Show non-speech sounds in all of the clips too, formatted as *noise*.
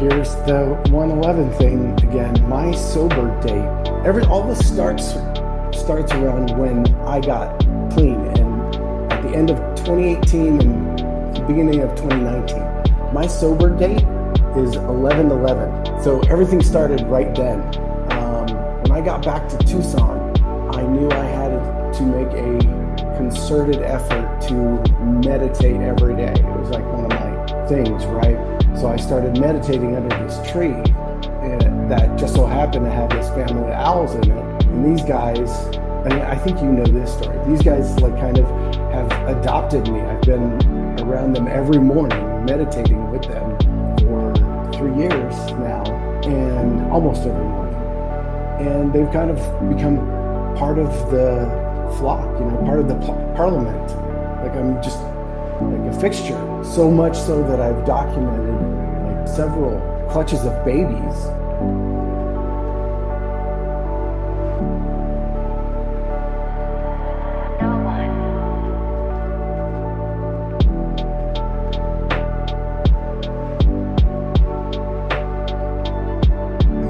Here's the 111 thing again. My sober date. Every all this starts starts around when I got clean, and at the end of 2018 and the beginning of 2019. My sober date is 11/11. So everything started right then. Um, when I got back to Tucson, I knew I had to make a concerted effort to meditate every day. It was like one of my things, right? So I started meditating under this tree uh, that just so happened to have this family of owls in it. And these guys, and I think you know this story. These guys like kind of have adopted me. I've been around them every morning, meditating with them for three years now, and almost every morning. And they've kind of become part of the flock, you know, part of the parliament. Like I'm just like a fixture. So much so that I've documented several clutches of babies.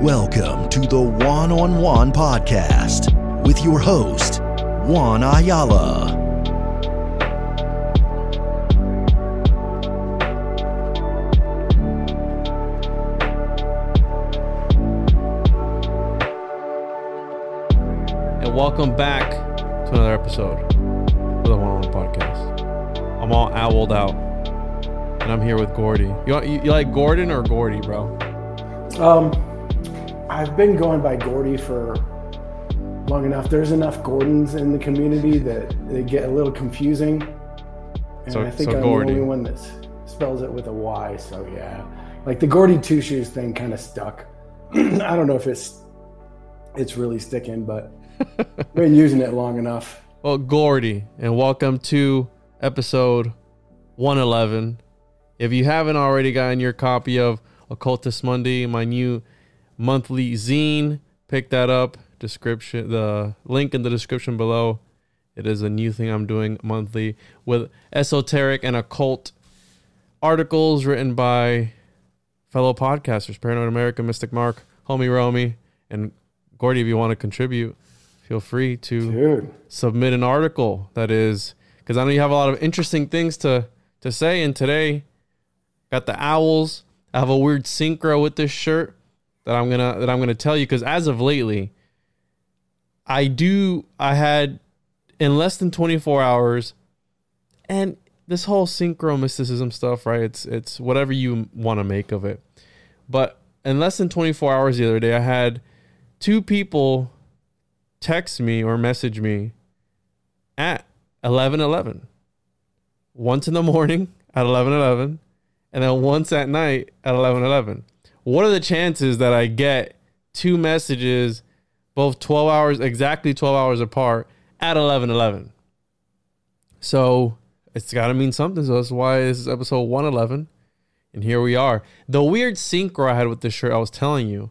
Welcome to the Juan on Juan podcast with your host, Juan Ayala. Welcome back to another episode of the Juan on Juan Podcast. I'm all owled out, and I'm here with Gordy. You, you, you like Gordon or Gordy, bro? Um, I've been going by Gordy for long enough. There's enough Gordons in the community that they get a little confusing. And So- I think so I'm Gordy. the only one that spells it with a Y. So yeah, like the Gordy Two Shoes thing kind of stuck. *clears throat* I don't know if it's it's really sticking, but been using it long enough. Well, Gordy, and welcome to episode 111. If you haven't already gotten your copy of Occultis Mundi, my new monthly zine, pick that up. Description, the link in the description below. It is a new thing I'm doing monthly with esoteric and occult articles written by fellow podcasters, Paranoid America, Mystic Mark, Homie Romy, and Gordy. If you want to contribute, feel free to Dude, submit an article that is because I know you have a lot of interesting things to to say. And today, got the owls. I have a weird synchro with this shirt that I'm gonna that I'm gonna tell you because as of lately, I do I had in less than 24 hours, and this whole synchro mysticism stuff, right? It's it's whatever you want to make of it, but in less than 24 hours the other day, I had two people text me or message me at 11:11. Once in the morning at 11:11 and then once at night at 11:11. What are the chances that I get two messages both 12 hours exactly 12 hours apart at 11:11? So, it's got to mean something. So that's why this is episode 111. And here we are. The weird synchro I had with this shirt, I was telling you,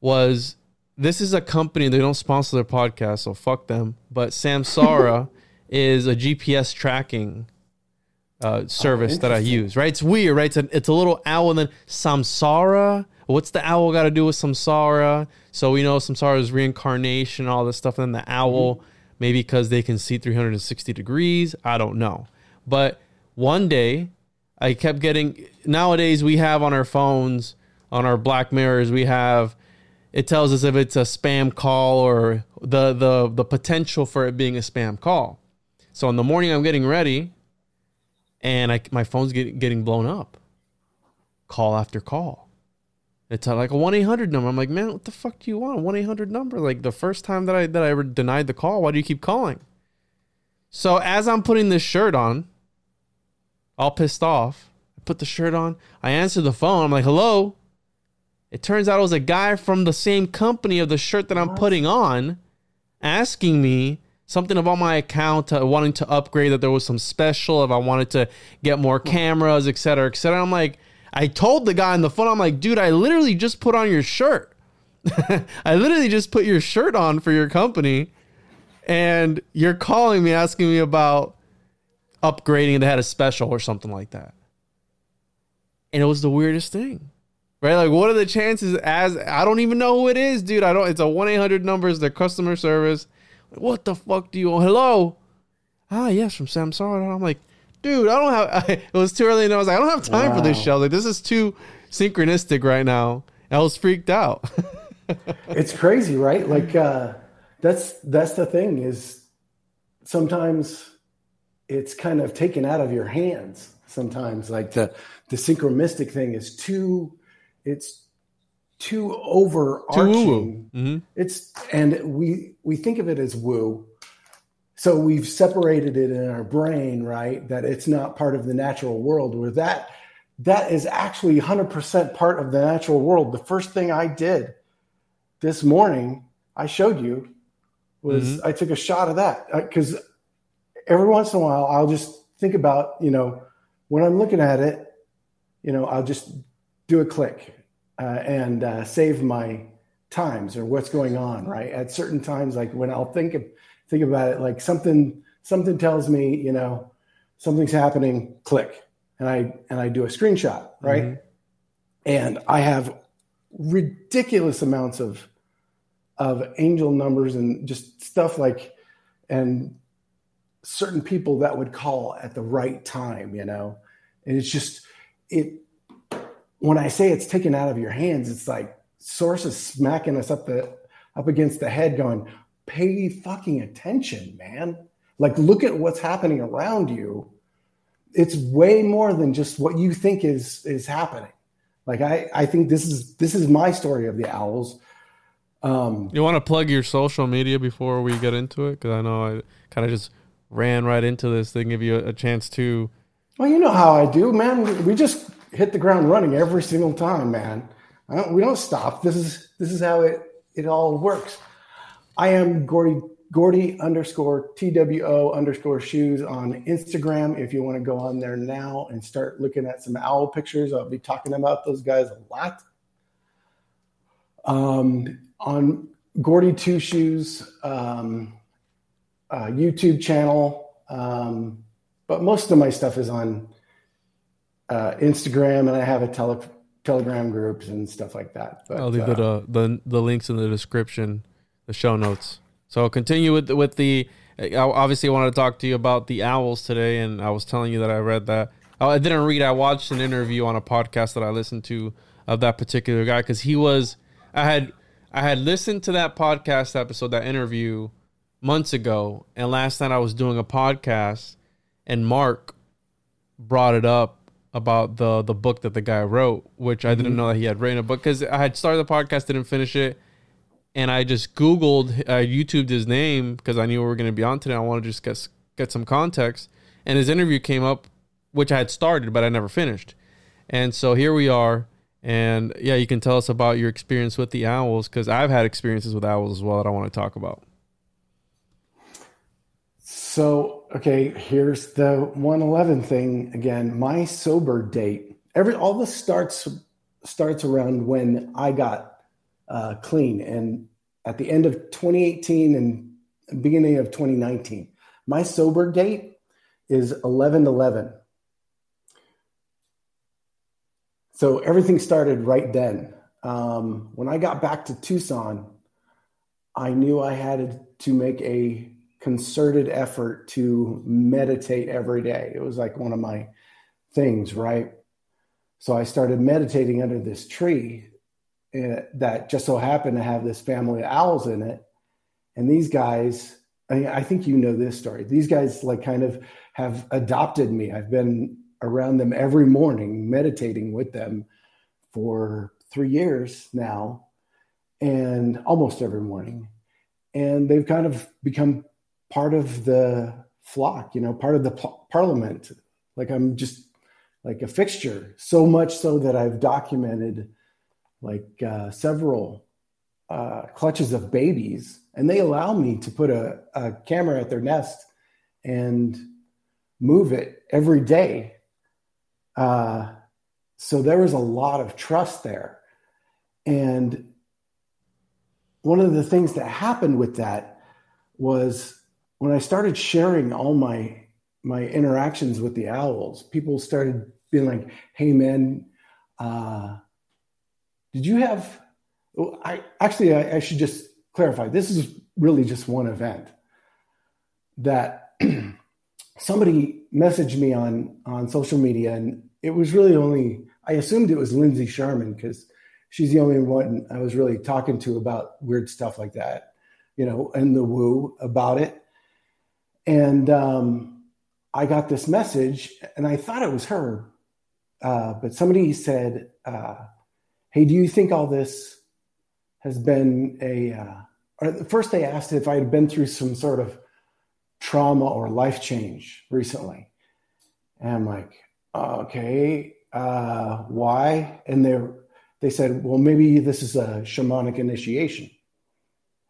was this is a company, they don't sponsor their podcast, so fuck them. But Samsara *laughs* is a GPS tracking uh, service that I use, right? It's weird, right? It's a, it's a little owl and then Samsara. What's the owl got to do with Samsara? So we know Samsara is reincarnation, all this stuff. And then the owl, maybe because they can see 360 degrees. I don't know. But one day, I kept getting. Nowadays, we have on our phones, on our Black Mirrors, we have. It tells us if it's a spam call or the the the potential for it being a spam call. So in the morning, I'm getting ready, and I my phone's get, getting blown up. Call after call. It's like a one eight hundred number. I'm like, man, what the fuck do you want? One eight hundred number? Like the first time that I that I ever denied the call. Why do you keep calling? So as I'm putting this shirt on, all pissed off, I put the shirt on. I answer the phone. I'm like, hello. It turns out it was a guy from the same company of the shirt that I'm putting on, asking me something about my account, uh, wanting to upgrade, that there was some special, if I wanted to get more cameras, et cetera, et cetera. I'm like, I told the guy on the phone, I'm like, dude, I literally just put on your shirt. *laughs* I literally just put your shirt on for your company, and you're calling me asking me about upgrading. They had a special or something like that, and it was the weirdest thing, right? Like, what are the chances? As I don't even know who it is, dude. I don't. It's a one eight hundred number. It's their customer service. What the fuck do you want? Hello. Ah, yes, from Samsara. I'm like, dude, I don't have. I, *laughs* it was too early, and I was like, I don't have time for this Wow. show. Like, this is too synchronistic right now. I was freaked out. *laughs* it's crazy, right? Like uh, that's that's the thing is sometimes it's kind of taken out of your hands. Sometimes, like the the synchronistic thing is too, it's too overarching. hmm It's and we we think of it as woo. So we've separated it in our brain, right? That it's not part of the natural world. Where that that is actually 100% part of the natural world. The first thing I did this morning, I showed you, was I took a shot of that because every once in a while I'll just think about, you know, when I'm looking at it, you know, I'll just do a click uh, and uh, save my times or what's going on, right? At certain times, like when I'll think of, think about it, like something something tells me, you know, something's happening. Click, and I and I do a screenshot, right? And I have ridiculous amounts of of angel numbers and just stuff like and certain people that would call at the right time, you know. And it's just it when I say it's taken out of your hands, it's like sources smacking us up the up against the head, going, "Pay fucking attention, man! Like, look at what's happening around you. It's way more than just what you think is is happening. Like, I I think this is this is my story of the owls. Um, You want to plug your social media before we get into it? Because I know I kind of just ran right into this. They give you a, a chance to. Well, you know how I do, man. We- We just hit the ground running every single time, man. Don't, we don't stop. This is this is how it it all works. I am Gordy Gordy underscore TWO underscore shoes on Instagram. If you want to go on there now and start looking at some owl pictures, I'll be talking about those guys a lot. Um, on Gordy Two Shoes um, uh, YouTube channel. Um, but most of my stuff is on uh, Instagram, and I have a tele- Telegram groups and stuff like that. But, I'll leave uh, the, the the links in the description, the show notes. So I'll continue with the, with the. I obviously wanted to talk to you about the owls today, and I was telling you that I read that. Oh, I didn't read. I watched an interview on a podcast that I listened to of that particular guy because he was. I had I had listened to that podcast episode, that interview, months ago, and last night I was doing a podcast, and Mark brought it up about the the book that the guy wrote, which I didn't know that he had written a book because I had started the podcast, didn't finish it, and I just Googled, uh, YouTubed his name because I knew we were going to be on today. I want to just get get some context, and his interview came up, which I had started but I never finished, and so here we are. And yeah, you can tell us about your experience with the owls because I've had experiences with owls as well that I want to talk about. So okay, here's the 111 thing again. My sober date. Every all this starts starts around when I got uh, clean, and at the end of 2018 and beginning of 2019. My sober date is 11 11. So everything started right then. Um, when I got back to Tucson, I knew I had to make a concerted effort to meditate every day. It was like one of my things, right? So I started meditating under this tree uh, that just so happened to have this family of owls in it. And these guys, I, mean, I think you know this story. These guys, like, kind of have adopted me. I've been around them every morning, meditating with them for three years now, and almost every morning. And they've kind of become part of the flock, you know, part of the parliament. Like I'm just like a fixture, so much so that I've documented like uh, several uh, clutches of babies, and they allow me to put a, a camera at their nest and move it every day. Uh, so there was a lot of trust there. And one of the things that happened with that was when I started sharing all my my interactions with the owls, people started being like, "Hey, man, uh, did you have? I actually I, I should just clarify. This is really just one event that *clears throat* somebody messaged me on on social media, and it was really only I assumed it was Lindsay Sherman because she's the only one I was really talking to about weird stuff like that, you know, and the woo about it. And um, I got this message, and I thought it was her, uh, but somebody said. Uh, hey, do you think all this has been a, uh, first they asked if I had been through some sort of trauma or life change recently. And I'm like, okay, uh, why? And they they said, well, maybe this is a shamanic initiation.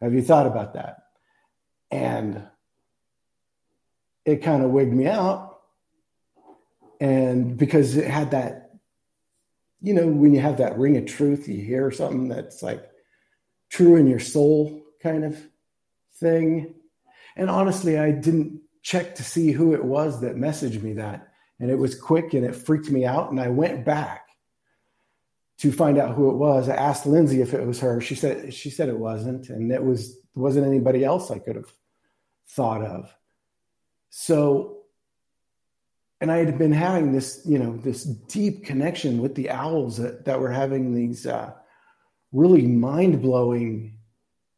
Have you thought about that? And it kind of wigged me out. And because it had that you know, when you have that ring of truth, you hear something that's like true in your soul kind of thing. And honestly, I didn't check to see who it was that messaged me that. And it was quick and it freaked me out. And I went back to find out who it was. I asked Lindsay if it was her. She said she said it wasn't, and it was wasn't anybody else I could have thought of. So and I had been having this, you know, this deep connection with the owls that, that were having these uh, really mind blowing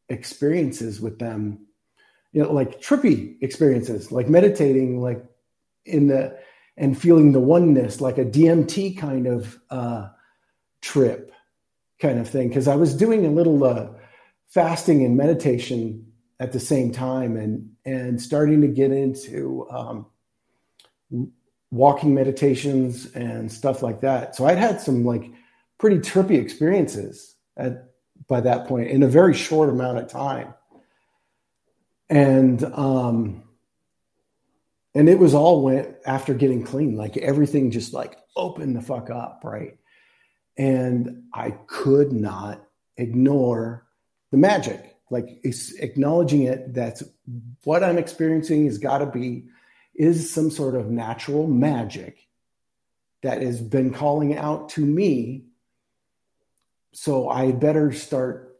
experiences with them, you know, like trippy experiences, like meditating, like in the and feeling the oneness, like a DMT kind of uh, trip, kind of thing. Because I was doing a little uh, fasting and meditation at the same time, and and starting to get into um, walking meditations and stuff like that. So I'd had some like pretty trippy experiences at by that point in a very short amount of time. And um and it was all went after getting clean, like everything just like opened the fuck up, right? And I could not ignore the magic. Like acknowledging it that's what I'm experiencing has got to be is some sort of natural magic that has been calling out to me. So I better start,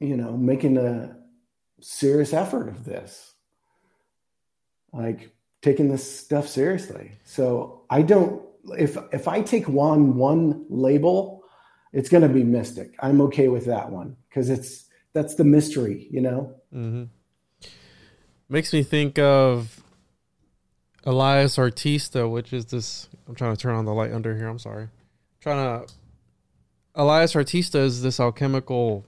you know, making a serious effort of this. Like taking this stuff seriously. So I don't if if I take one one label, it's going to be mystic. I'm okay with that one because it's that's the mystery, you know. Mm-hmm. Makes me think of Elias Artista, which is this. I'm trying to turn on the light under here. I'm sorry. I'm trying to. Elias Artista is this alchemical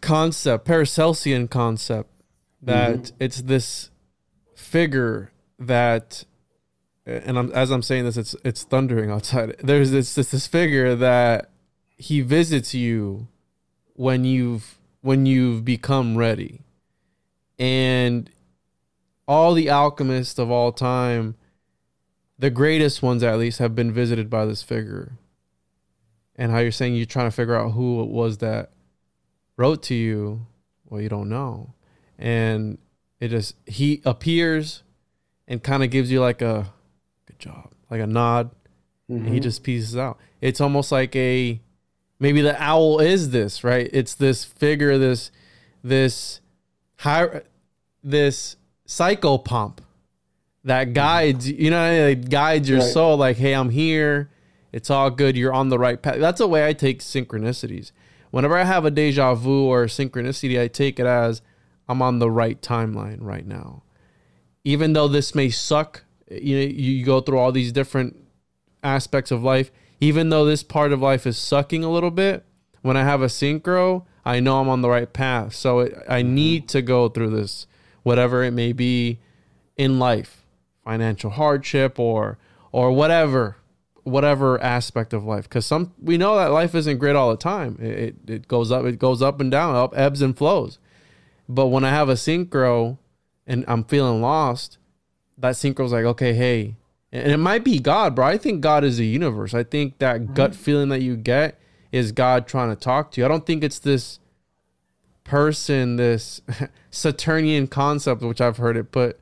concept, Paracelsian concept, that mm-hmm. it's this figure that, and I'm, as I'm saying this, it's it's thundering outside. There's this this, this figure that he visits you when you've when you've become ready, and all the alchemists of all time, the greatest ones at least, have been visited by this figure. And how you're saying you're trying to figure out who it was that wrote to you. Well, you don't know. And it just, he appears and kind of gives you like a good job, like a nod. And he mm-hmm. just pieces out. It's almost like a, maybe the owl is this, right? It's this figure, this, this, high, this psychopomp that guides you know it guides your Right. soul like hey i'm here. It's all good. You're on the right path. That's the way i take synchronicities. Whenever i have a deja vu or a synchronicity i take it as i'm on the right timeline right now. Even though this may suck you know you go through all these different aspects of life even though this part of life is sucking a little bit when i have a synchro i know i'm on the right path. So it, i mm-hmm. need to go through this whatever it may be in life financial hardship or or whatever whatever aspect of life. Because some we know that life isn't great all the time. It, it, it goes up it goes up and down up ebbs and flows. But when i have a synchro and i'm feeling lost that synchro's like okay hey and it might be god bro i think god is the universe i think that mm-hmm. gut feeling that you get is god trying to talk to you i don't think it's this person this *laughs* saturnian concept which i've heard it put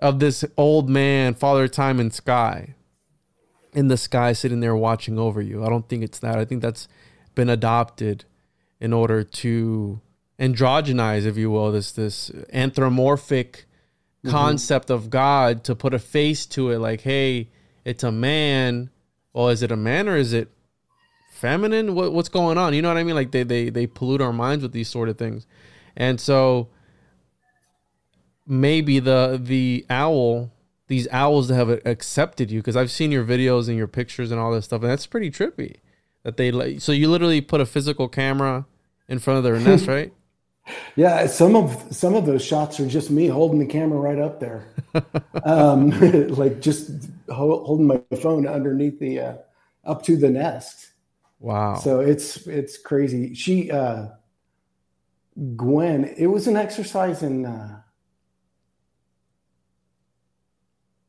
of this old man, Father Time in sky, in the sky, sitting there watching over you. I don't think it's that. I think that's been adopted in order to androgynize, if you will, this this anthropomorphic Mm-hmm. concept of God to put a face to it. Like, hey, it's a man. Well, is it a man or is it feminine? What, what's going on? You know what I mean? Like they they they pollute our minds with these sort of things, and so maybe the the owl these owls that have accepted you because i've seen your videos and your pictures and all this stuff and that's pretty trippy that they so you literally put a physical camera in front of their nest *laughs* right Yeah, some of some of those shots are just me holding the camera right up there, um, *laughs* like just ho- holding my phone underneath the uh, up to the nest. wow So it's it's crazy. She uh, Gwen, it was an exercise in. Uh,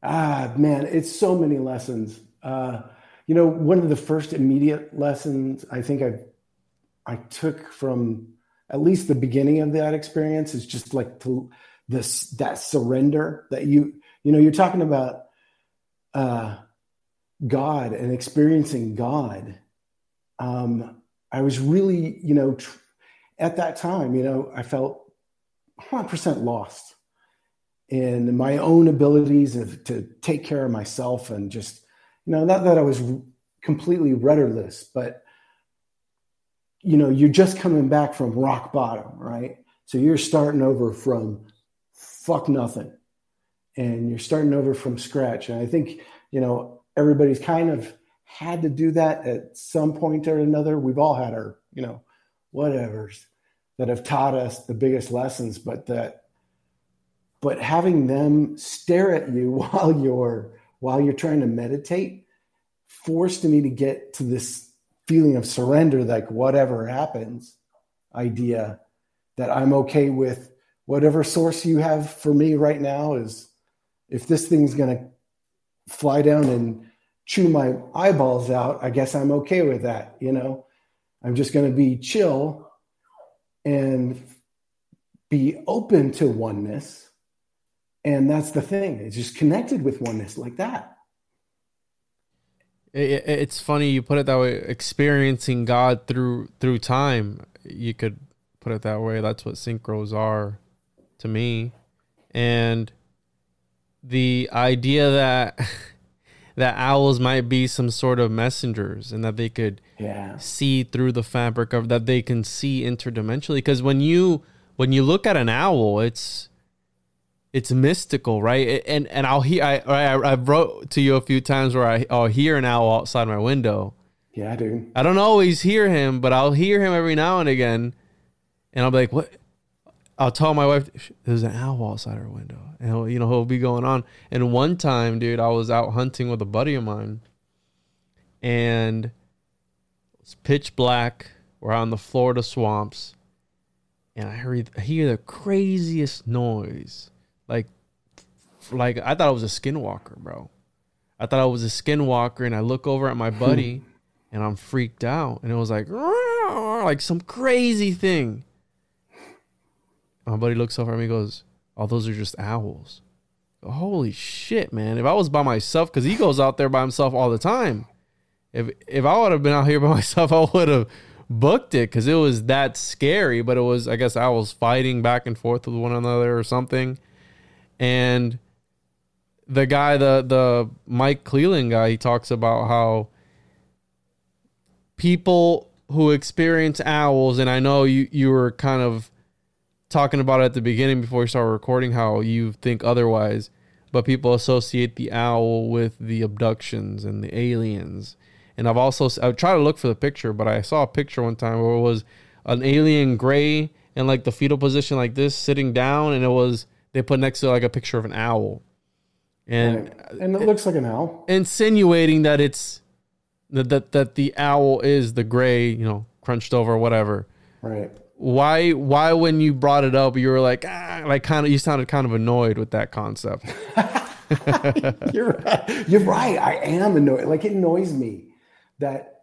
ah man, it's so many lessons. Uh, you know, one of the first immediate lessons I think I I took from at least the beginning of that experience is just like to this that surrender that you you know you're talking about uh god and experiencing god. Um i was really you know tr- at that time you know i felt 100% lost in my own abilities of, to take care of myself and just you know not that i was completely rudderless but you know you're just coming back from rock bottom right? So you're starting over from fuck nothing. And you're starting over from scratch. And i think you know everybody's kind of had to do that at some point or another. We've all had our you know whatevers that have taught us the biggest lessons but that but having them stare at you *laughs* while you're while you're trying to meditate forced me to get to this feeling of surrender, like whatever happens, idea that I'm okay with whatever source you have for me right now is if this thing's going to fly down and chew my eyeballs out, I guess I'm okay with that. You know, I'm just going to be chill and be open to oneness. And that's the thing. It's just connected with oneness like that. It, it- it's funny you put it that way. Experiencing God through through time, you could put it that way. That's what synchros are to me, and the idea that *laughs* that owls might be some sort of messengers and that they could Yeah. see through the fabric of that they can see interdimensionally. Because when you when you look at an owl, it's it's mystical, right? And and I'll hear I I, I wrote to you a few times where I I'll hear an owl outside my window. Yeah, dude. I don't always hear him, but I'll hear him every now and again, and I'll be like, "What?" I'll tell my wife there's an owl outside our window, and he'll, you know he'll be going on. And one time, dude, I was out hunting with a buddy of mine, and it's pitch black. We're out in the Florida swamps, and I heard I hear the craziest noise, like like I thought I was a skinwalker, bro. I thought I was a skinwalker, and I look over at my buddy, *laughs* and I'm freaked out, and it was like like some crazy thing. My buddy looks over at me, and goes, "Oh, those are just owls." Holy shit, man! If I was by myself, because he goes out there by himself all the time. If if I would have been out here by *laughs* myself, I would have booked it because it was that scary. But it was, I guess, owls fighting back and forth with one another or something. And the guy, the the Mike Clelland guy, he talks about how people who experience owls, and I know you you were kind of talking about it at the beginning before we started recording how you think otherwise, but people associate the owl with the abductions and the aliens. And I've also I tried to look for the picture, but I saw a picture one time where it was an alien gray in like the fetal position like this sitting down and it was they put next to like a picture of an owl. And Right. and it looks like an owl. insinuating that it's that, that that the owl is the gray, you know, crunched over whatever. Right. Why why when you brought it up you were like ah, like kind of you sounded kind of annoyed with that concept. *laughs* You're right. You're right. I am annoyed. Like it annoys me that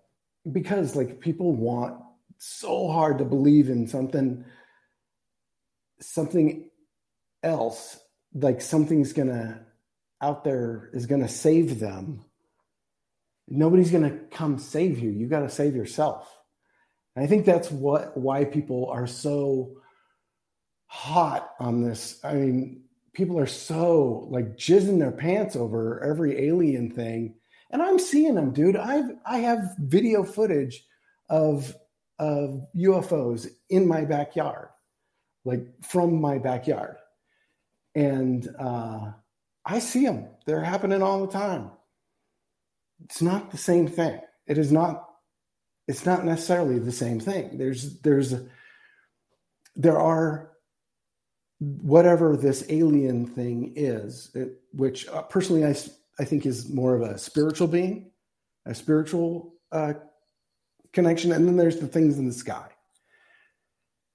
because like people want so hard to believe in something, something else, like something's gonna out there is gonna save them. Nobody's gonna come save you. You got to save yourself. And I think that's what why people are so hot on this. I mean, people are so like jizzing their pants over every alien thing and i'm seeing them dude i've i have video footage of of ufos in my backyard like from my backyard and uh i see them they're happening all the time it's not the same thing it is not it's not necessarily the same thing there's there's there are whatever this alien thing is, it, which uh, personally I think is more of a spiritual being, a spiritual uh, connection. And then there's the things in the sky.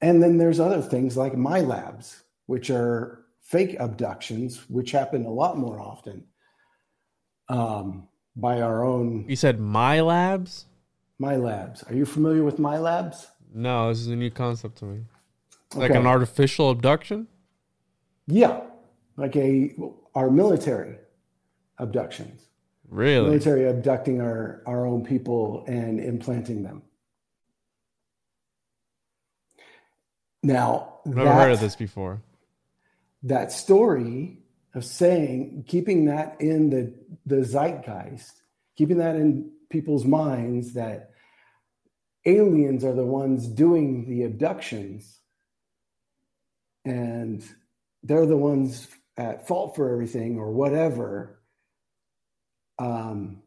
And then there's other things like MILABs, which are fake abductions, which happen a lot more often um, by our own You said MILABs? my labs. Are you familiar with MILABs? No, this is a new concept to me. Like Okay. an artificial abduction? Yeah, like a our military abductions. Really? military abducting our, our own people and implanting them. Now, I've never that, heard of this before. That story of saying, keeping that in the, the zeitgeist, keeping that in people's minds that aliens are the ones doing the abductions and they're the ones at fault for everything or whatever um,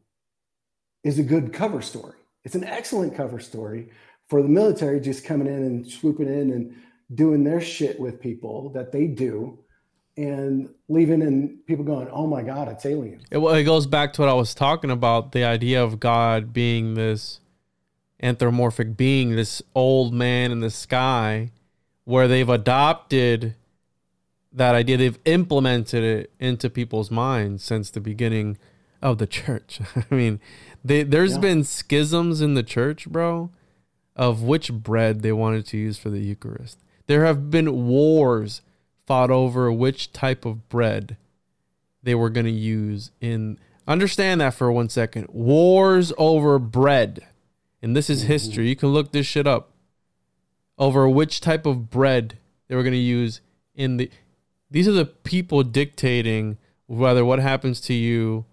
is a good cover story. It's an excellent cover story for the military just coming in and swooping in and doing their shit with people that they do and leaving and people going, oh my God, it's alien. It, well, it goes back to what I was talking about the idea of God being this anthropomorphic being, this old man in the sky, where they've adopted that idea, they've implemented it into people's minds since the beginning of the church. *laughs* I mean, they, there's Yeah. been schisms in the church, bro, of which bread they wanted to use for the Eucharist. There have been wars fought over which type of bread they were going to use in understand that for one second. Wars over bread. And this is mm-hmm. history. You can look this shit up. Over which type of bread they were going to use in the these are the people dictating whether what happens to you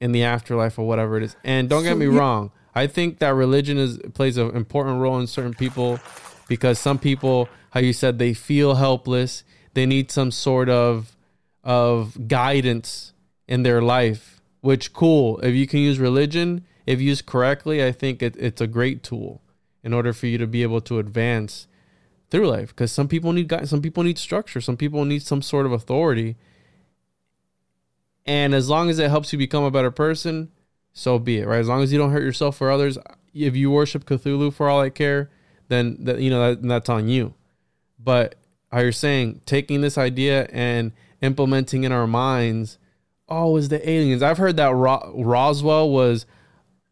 in the afterlife or whatever it is. And don't get me wrong. I think that religion is plays an important role in certain people because some people how you said they feel helpless they need some sort of of guidance in their life which cool. If you can use religion if used correctly i think it, it's a great tool in order for you to be able to advance through life. Because some people need guidance some people need structure. Some people need some sort of authority. And as long as it helps you become a better person so be it right? As long as you don't hurt yourself or others if you worship cthulhu for all i care then that you know that, that's on you. But how you're saying taking this idea and implementing in our minds, oh, was the aliens. I've heard that Ro- Roswell was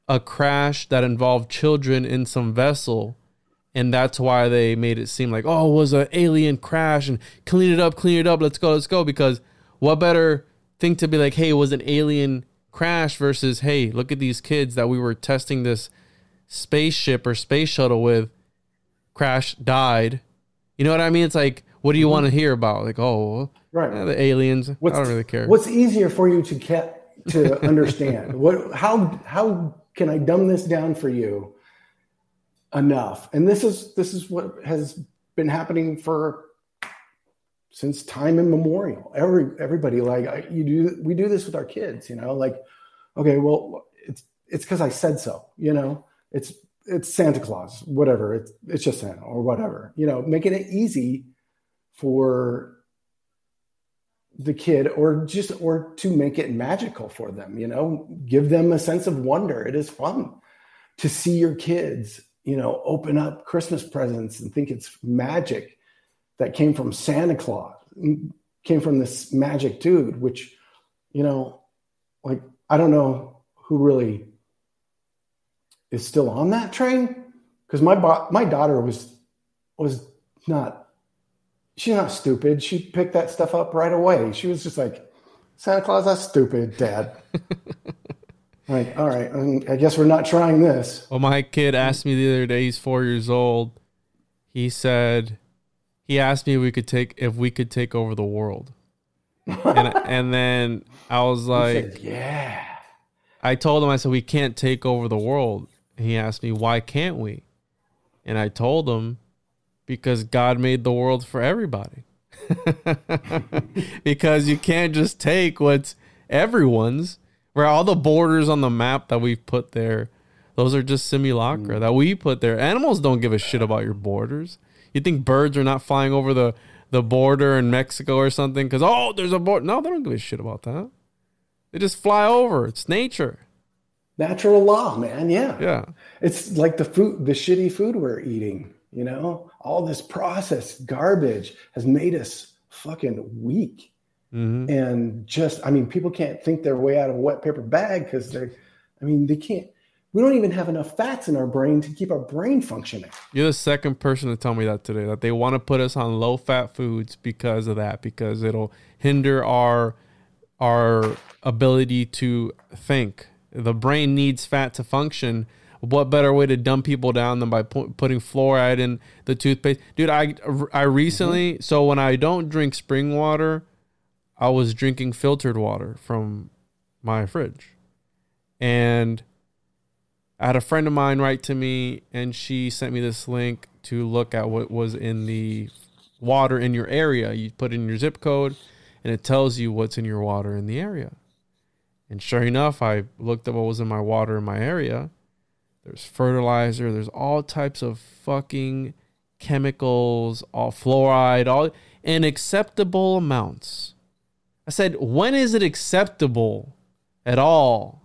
a crash that involved children in some vessel. And that's why they made it seem like, oh, it was an alien crash and clean it up, clean it up, let's go, let's go. Because what better thing to be like, hey, it was an alien crash versus, hey, look at these kids that we were testing this spaceship or space shuttle with, crash, died. You know what I mean? It's like, what do you want to mm-hmm. hear about? Like, oh, Right. yeah, the aliens. What's, I don't really care. What's easier for you to get to understand? *laughs* what? How? How can I dumb this down for you enough? And this is this is what has been happening for since time immemorial. Every everybody like I, you do. We do this with our kids. You know, like okay, well, it's it's because I said so. You know, it's it's Santa Claus, whatever. It's it's just Santa or whatever. You know, making it easy for the kid or just or to make it magical for them you know give them a sense of wonder. It is fun to see your kids you know open up christmas presents and think it's magic that came from santa claus came from this magic dude which you know like i don't know who really is still on that train because my bo- my daughter was was not she's not stupid. She picked that stuff up right away. She was just like, Santa Claus, that's stupid, Dad. *laughs* like, all right, um, I guess we're not trying this. Well, my kid asked me the other day. He's four years old. He said, he asked me if we could take if we could take over the world, *laughs* and and then I was like, Said, yeah. I told him I said we can't take over the world. And he asked me why can't we, and I told him because God made the world for everybody. *laughs* because you can't just take what's everyone's. Where all the borders on the map that we've put there, those are just simulacra mm. that we put there. Animals don't give a shit about your borders. You think birds are not flying over the, the border in Mexico or something because, oh, there's a border. No, they don't give a shit about that. They just fly over. It's nature. Natural law, man. Yeah. Yeah. It's like the food, the shitty food we're eating, you know? All this processed garbage has made us fucking weak. hmm And just, I mean, people can't think their way out of a wet paper bag because they're, I mean, they can't, we don't even have enough fats in our brain to keep our brain functioning. You're the second person to tell me that today that they want to put us on low fat foods because of that because it'll hinder our our ability to think. The brain needs fat to function. What better way to dumb people down than by pu- putting fluoride in the toothpaste? Dude, I I recently mm-hmm. so when I don't drink spring water, I was drinking filtered water from my fridge. And I had a friend of mine write to me and she sent me this link to look at what was in the water in your area. You put in your zip code and it tells you what's in your water in the area. And sure enough, I looked at what was in my water in my area. There's fertilizer, there's all types of fucking chemicals, all fluoride, all in acceptable amounts. I said, when is it acceptable at all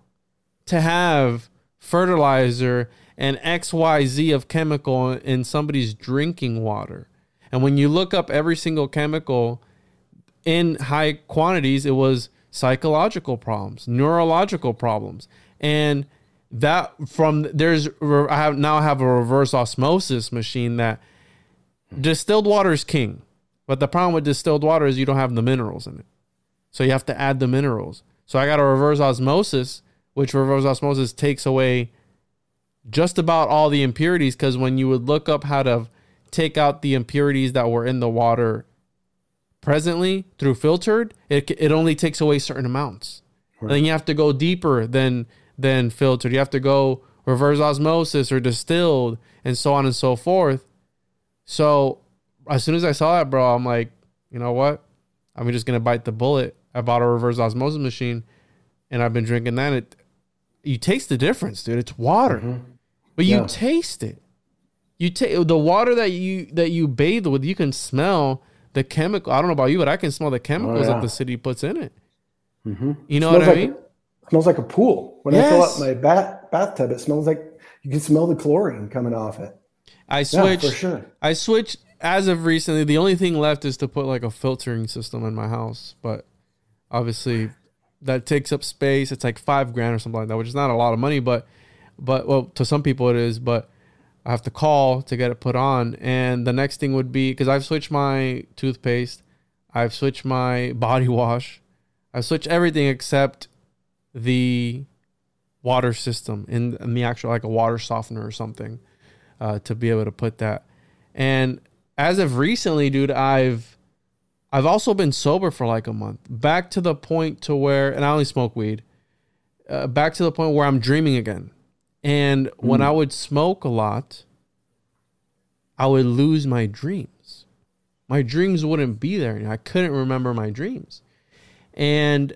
to have fertilizer and XYZ of chemical in somebody's drinking water? And when you look up every single chemical in high quantities, it was psychological problems, neurological problems. And that from there's I have now have a reverse osmosis machine that distilled water is king. But the problem with distilled water is you don't have the minerals in it. So you have to add the minerals. So I got a reverse osmosis, which reverse osmosis takes away just about all the impurities because when you would look up how to take out the impurities that were in the water presently through filtered, it, it only takes away certain amounts. And then you have to go deeper than than filtered. You have to go reverse osmosis or distilled and so on and so forth. So as soon as I saw that, bro, I'm like, you know what? I'm just gonna bite the bullet. I bought a reverse osmosis machine, and I've been drinking that. It, you taste the difference, dude. It's water, mm-hmm. but you taste it. You take the water that you that you bathe with. You can smell the chemical. I don't know about you, but I can smell the oh, chemicals yeah. that the city puts in it. Mm-hmm. You know smells what I like mean? smells like a pool. When I fill up my bath bathtub, it smells like you can smell the chlorine coming off it. I Yeah, for sure. I switched as of recently, the only thing left is to put like a filtering system in my house, but obviously that takes up space. It's like five grand or something like that, which is not a lot of money, but but well, to some people it is. But I have to call to get it put on, and the next thing would be because I've switched my toothpaste, I've switched my body wash, I've switched everything except the water system in, in the actual like a water softener or something uh, to be able to put that. And as of recently, dude, I've I've also been sober for like a month. Back to the point to where, and I only smoke weed. Uh, back to the point where I'm dreaming again. And mm. when I would smoke a lot, I would lose my dreams. My dreams wouldn't be there. And I couldn't remember my dreams. And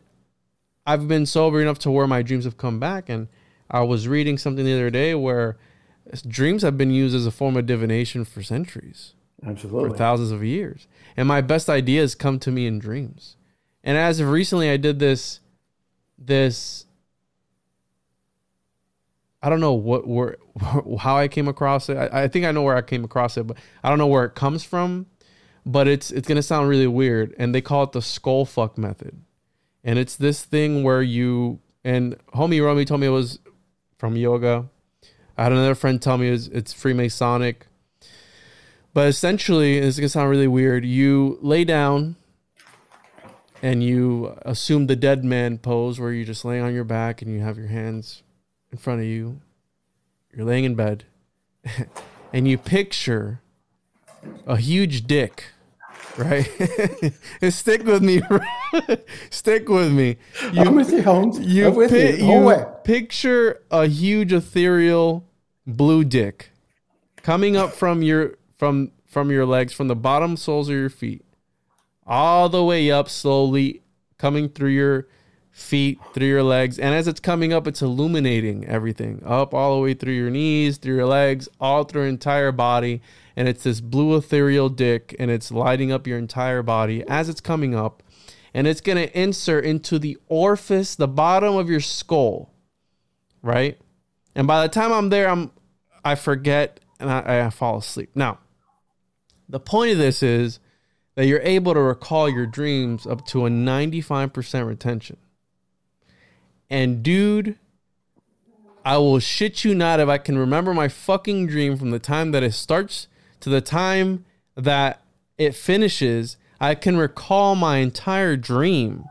I've been sober enough to where my dreams have come back. And I was reading something the other day where dreams have been used as a form of divination for centuries. Absolutely. For thousands of years. And my best ideas come to me in dreams. And as of recently, I did this, this, I don't know what, where, *laughs* how I came across it. I, I think I know where I came across it, but I don't know where it comes from. But it's, it's going to sound really weird. And they call it the skull fuck method. And it's this thing where you, and homie Romy told me it was from yoga. I had another friend tell me it's, Freemasonic but essentially, it's gonna sound really weird. You lay down and you assume the dead man pose where you just lay on your back and you have your hands in front of you. You're laying in bed *laughs* and you picture a huge dick, right? *laughs* and Stick with me. *laughs* Stick with me. You, I'm with you, Holmes. You, I'm with pi- you. you picture a huge ethereal blue dick coming up from your from from your legs, from the bottom soles of your feet, all the way up slowly, coming through your feet, through your legs. And as it's coming up, it's illuminating everything up all the way through your knees, through your legs, all through your entire body. And it's this blue ethereal dick, and it's lighting up your entire body as it's coming up. And it's going to insert into the orifice, the bottom of your skull, right? And by the time I'm there, I'm I forget and I, I fall asleep. Now, the point of this is that you're able to recall your dreams up to a 95% retention. And dude, I will shit you not if I can remember my fucking dream from the time that it starts to the time that it finishes. I can recall my entire dream.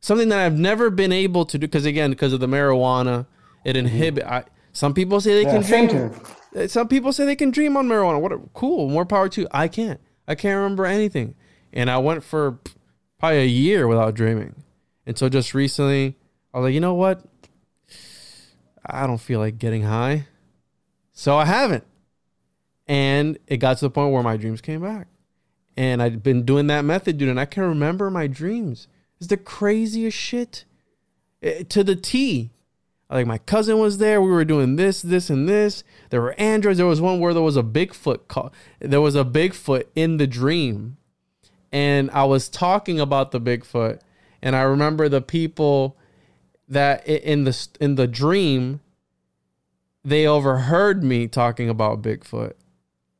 Something that I've never been able to do because again, because of the marijuana, it inhibit. I, some people say they yeah, can dream. Uh, some people say they can dream on marijuana. What A, cool, more power to. I can't. I can't remember anything. And I went for probably a year without dreaming. And so just recently, I was like, you know what? I don't feel like getting high. So I haven't. And it got to the point where my dreams came back. And I'd been doing that method, dude, and I can remember my dreams. It's the craziest shit. It, eh, to the T. Like my cousin was there. We were doing this, this, and this. There were androids. There was one where there was a Bigfoot. Call, there was a Bigfoot in the dream, and I was talking about the Bigfoot, and I remember the people that in the in the dream they overheard me talking about Bigfoot,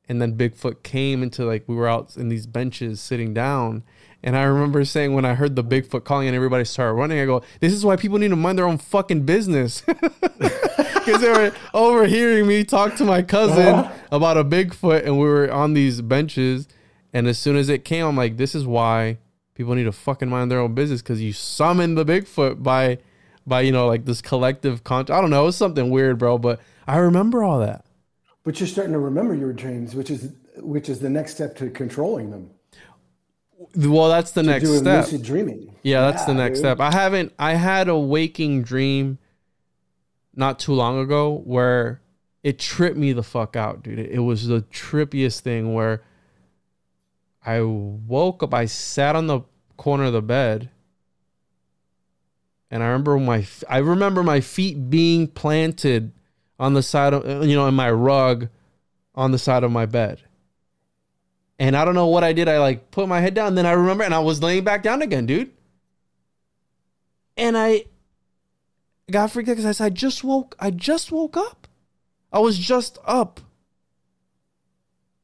and then Bigfoot came into like we were out in these benches sitting down, and I remember saying when I heard the Bigfoot calling and everybody started running, I go, "This is why people need to mind their own fucking business," *laughs* because they were overhearing me talk to my cousin uh-huh. about a Bigfoot, and we were on these benches. And as soon as it came, I'm like, "This is why people need to fucking mind their own business," because you summoned the Bigfoot by, by you know, like this collective con. I don't know, it was something weird, bro. But I remember all that. But you're starting to remember your dreams, which is which is the next step to controlling them. Well, that's the next step. Lucid dreaming. Yeah, that's yeah, the next dude. step. I haven't. I had a waking dream not too long ago where it tripped me the fuck out, dude. It, it was the trippiest thing where I woke up. I sat on the corner of the bed, and I remember my. I remember my feet being planted on the side of you know in my rug on the side of my bed and I don't know what I did. I like put my head down. Then I remember, and I was laying back down again, dude. And I got freaked out because I said, I just woke. I just woke up. I was just up.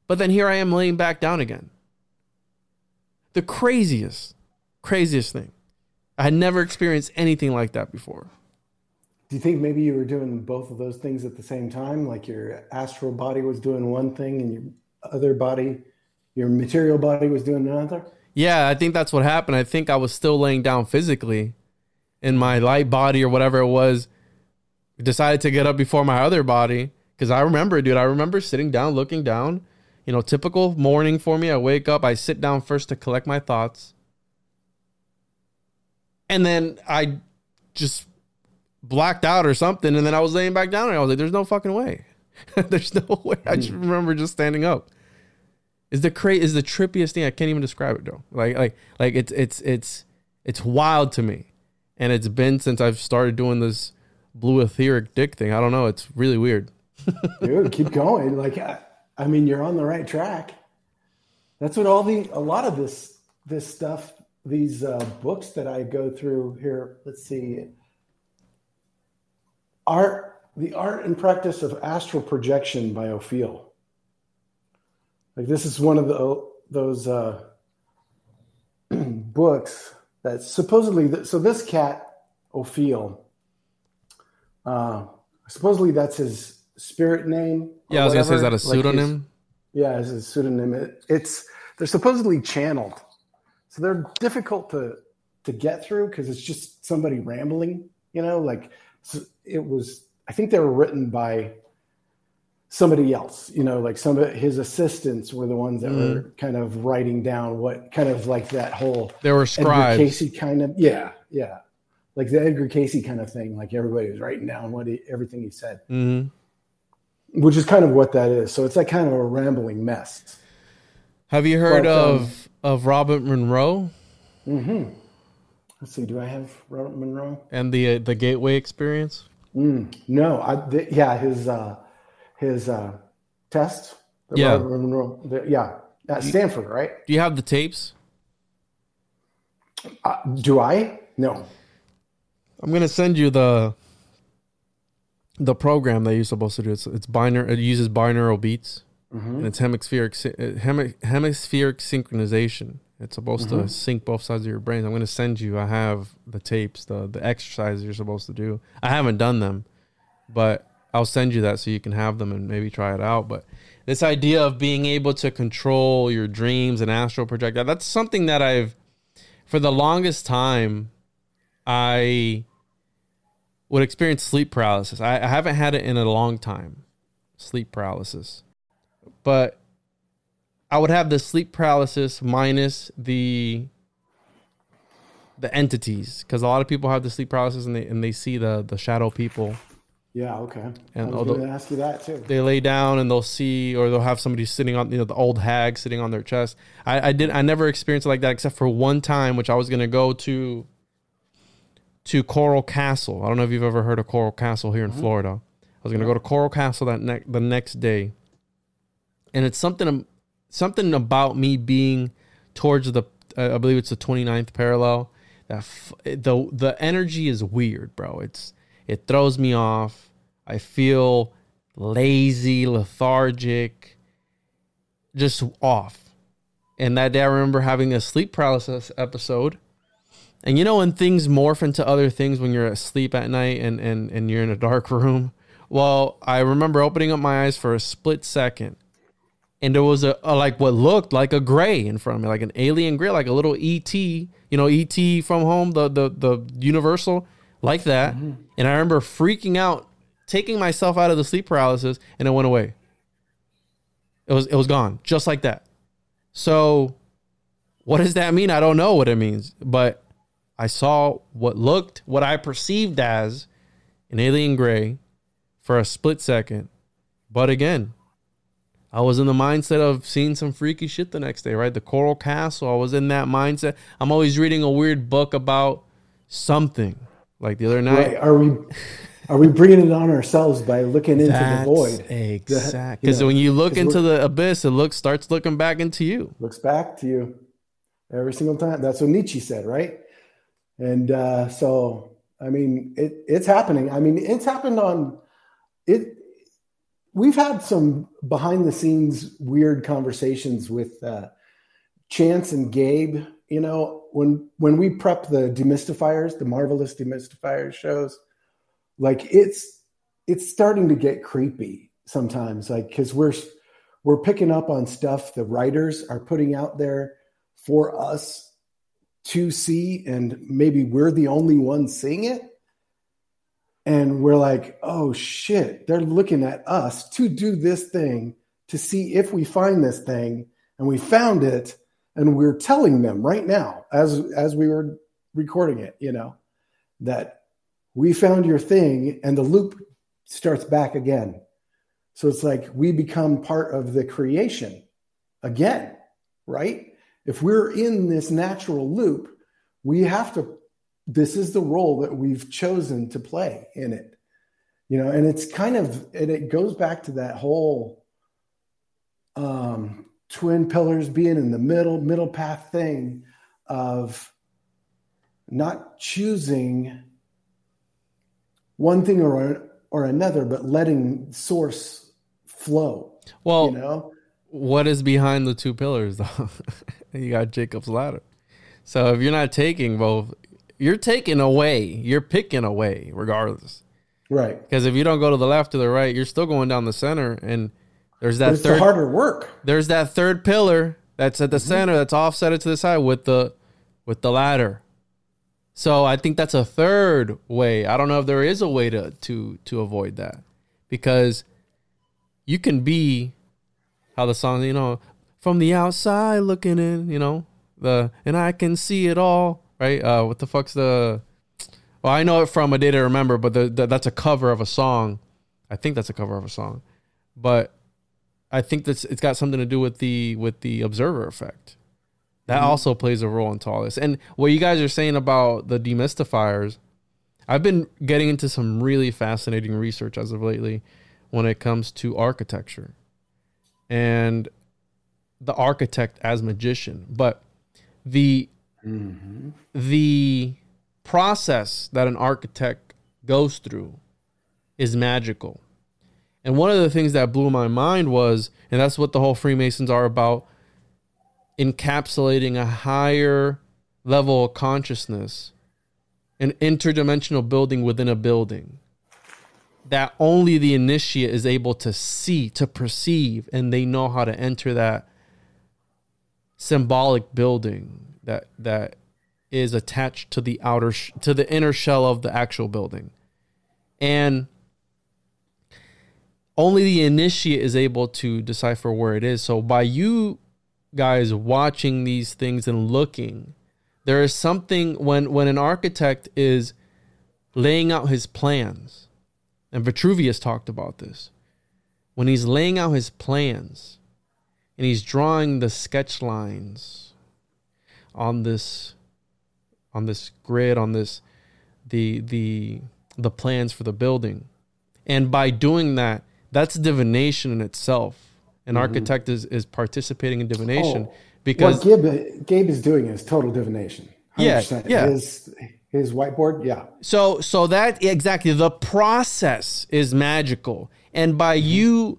But then here I am laying back down again. The craziest, craziest thing. I had never experienced anything like that before. Do you think maybe you were doing both of those things at the same time? Like your astral body was doing one thing and your other body, your material body was doing another? Yeah, I think that's what happened. I think I was still laying down physically and my light body or whatever it was decided to get up before my other body. Cause I remember, dude, I remember sitting down, looking down, you know, typical morning for me. I wake up, I sit down first to collect my thoughts. And then I just blacked out or something. And then I was laying back down and I was like, there's no fucking way. *laughs* there's no way. I just remember just standing up. Is the cra- is the trippiest thing. I can't even describe it though. Like like like it's it's it's it's wild to me. And it's been since I've started doing this blue etheric dick thing. I don't know. It's really weird. *laughs* Dude, keep going. Like I, I mean, you're on the right track. That's what all the a lot of this this stuff, these uh, books that I go through here. Let's see, art, the art and practice of astral projection by Ophiel. Like this is one of the those uh, *clears throat* books that supposedly. So this cat Ophiel, uh, supposedly that's his spirit name. Yeah, I was gonna say, is that a Like his- pseudonym? yeah, as a pseudonym. It, it's they're supposedly channeled, so they're difficult to to get through because it's just somebody rambling. You know, like it was. I think they were written by somebody else. You know, like some of his assistants were the ones that Mm. were kind of writing down what kind of like that whole There were Edgar scribes. Cayce kind of yeah yeah like the Edgar Cayce kind of thing. Like everybody was writing down what he, everything he said hmm which is kind of what that is. So it's like kind of a rambling mess. Have you heard But, um, of of Robert Monroe Mm-hmm. Let's see. Do I have Robert Monroe? and the uh, the Gateway Experience? Mm, no. I th- yeah his uh, his uh, test. Yeah. Robert Monroe. The, yeah. At Stanford, right? Do you have the tapes? Uh, do I? No. I'm gonna send you the the program that you're supposed to do. It's it's binaural. It uses binaural beats and it's hemispheric uh, hemi, hemispheric synchronization. It's supposed to mm-hmm. sync both sides of your brain. I'm gonna send you. I have the tapes, the the exercises you're supposed to do. I haven't done them, but I'll send you that so you can have them and maybe try it out. But this idea of being able to control your dreams and astral project that that's something that I've for the longest time I would experience sleep paralysis. I, I haven't had it in a long time, sleep paralysis. But I would have the sleep paralysis minus the the entities because a lot of people have the sleep paralysis and they and they see the the shadow people. Yeah. Okay. And I was going to ask you that too. They lay down and they'll see, or they'll have somebody sitting on, you know, the old hag sitting on their chest. I, I did, I never experienced it like that except for one time, which I was gonna go to to Coral Castle. I don't know if you've ever heard of Coral Castle here in mm-hmm. Florida. I was gonna go to Coral Castle that ne- the next day, and it's something something about me being towards the uh, I believe it's the 29th parallel. That f- the the energy is weird, bro. It's it throws me off. I feel lazy, lethargic, just off. And that day, I remember having a sleep paralysis episode. And you know when things morph into other things when you're asleep at night and and and you're in a dark *laughs* room. Well, I remember opening up my eyes for a split second, and there was a, a like what looked like a gray in front of me, like an alien gray, like a little ET. You know, ET from home, the the the Universal, like that. Mm-hmm. And I remember freaking out, taking myself out of the sleep paralysis, and it went away. It was it was gone, just like that. So, what does that mean? I don't know what it means, but I saw what looked, what I perceived as an alien gray for a split second. But again, I was in the mindset of seeing some freaky shit the next day, right? The Coral Castle. I was in that mindset. I'm always reading a weird book about something. Like the other night, Right. Are we are we bringing it on ourselves by looking into the void? Exact. you Because know, when you look into the abyss, it looks starts looking back into you. looks back to you every single time. That's what Nietzsche said, right? And uh, so, I mean, it, it's happening. I mean, it's happened on it. We've had some behind the scenes weird conversations with uh, Chance and Gabe. You know, when when we prep the demystifiers, the marvelous demystifiers shows, like it's it's starting to get creepy sometimes. Like because we're we're picking up on stuff the writers are putting out there for us to see, and maybe we're the only ones seeing it and we're like, oh shit, they're looking at us to do this thing to see if we find this thing, and we found it, and we're telling them right now as as we were recording it, you know, that we found your thing, and the loop starts back again. So it's like we become part of the creation again, right? If we're in this natural loop, we have to this is the role that we've chosen to play in it. You know and it's kind of and it goes back to that whole um twin pillars being in the middle middle path thing of not choosing one thing or or another but letting source flow well you know? what is behind the two pillars though? *laughs* You got jacob's ladder. So if you're not taking both you're taking away, you're picking away regardless. Right. Because if you don't go to the left or the right, you're still going down the center, and there's that there's third the harder work. There's that third pillar that's at the mm-hmm. center that's offset to the side with the with the ladder. So I think that's a third way. I don't know if there is a way to to to avoid that because you can be how the song, you know, from the outside looking in, you know, the and I can see it all right? Uh, what the fuck's the? Well, I know it from a day to remember, but the, the, that's a cover of a song. I think that's a cover of a song, but I think that's it's got something to do with the with the observer effect. That mm-hmm. also plays a role into all this. And what you guys are saying about the demystifiers, I've been getting into some really fascinating research as of lately when it comes to architecture and the architect as magician. But the Mm-hmm. The process that an architect goes through is magical. And one of the things that blew my mind was, and that's what the whole Freemasons are about, encapsulating a higher level of consciousness, an interdimensional building within a building that only the initiate is able to see, to perceive, and they know how to enter that symbolic building that that is attached to the outer sh- to the inner shell of the actual building. And only the initiate is able to decipher where it is. So by you guys watching these things and looking there is something when when an architect is laying out his plans and Vitruvius talked about this when he's laying out his plans and he's drawing the sketch lines on this on this grid on this the the the plans for the building. And by doing that that's divination in itself. An mm-hmm. architect is, is participating in divination oh, because what Gabe, Gabe is doing is total divination. 100%. yeah yeah. His, his whiteboard? Yeah. So so that exactly. The process is magical. And by mm-hmm. you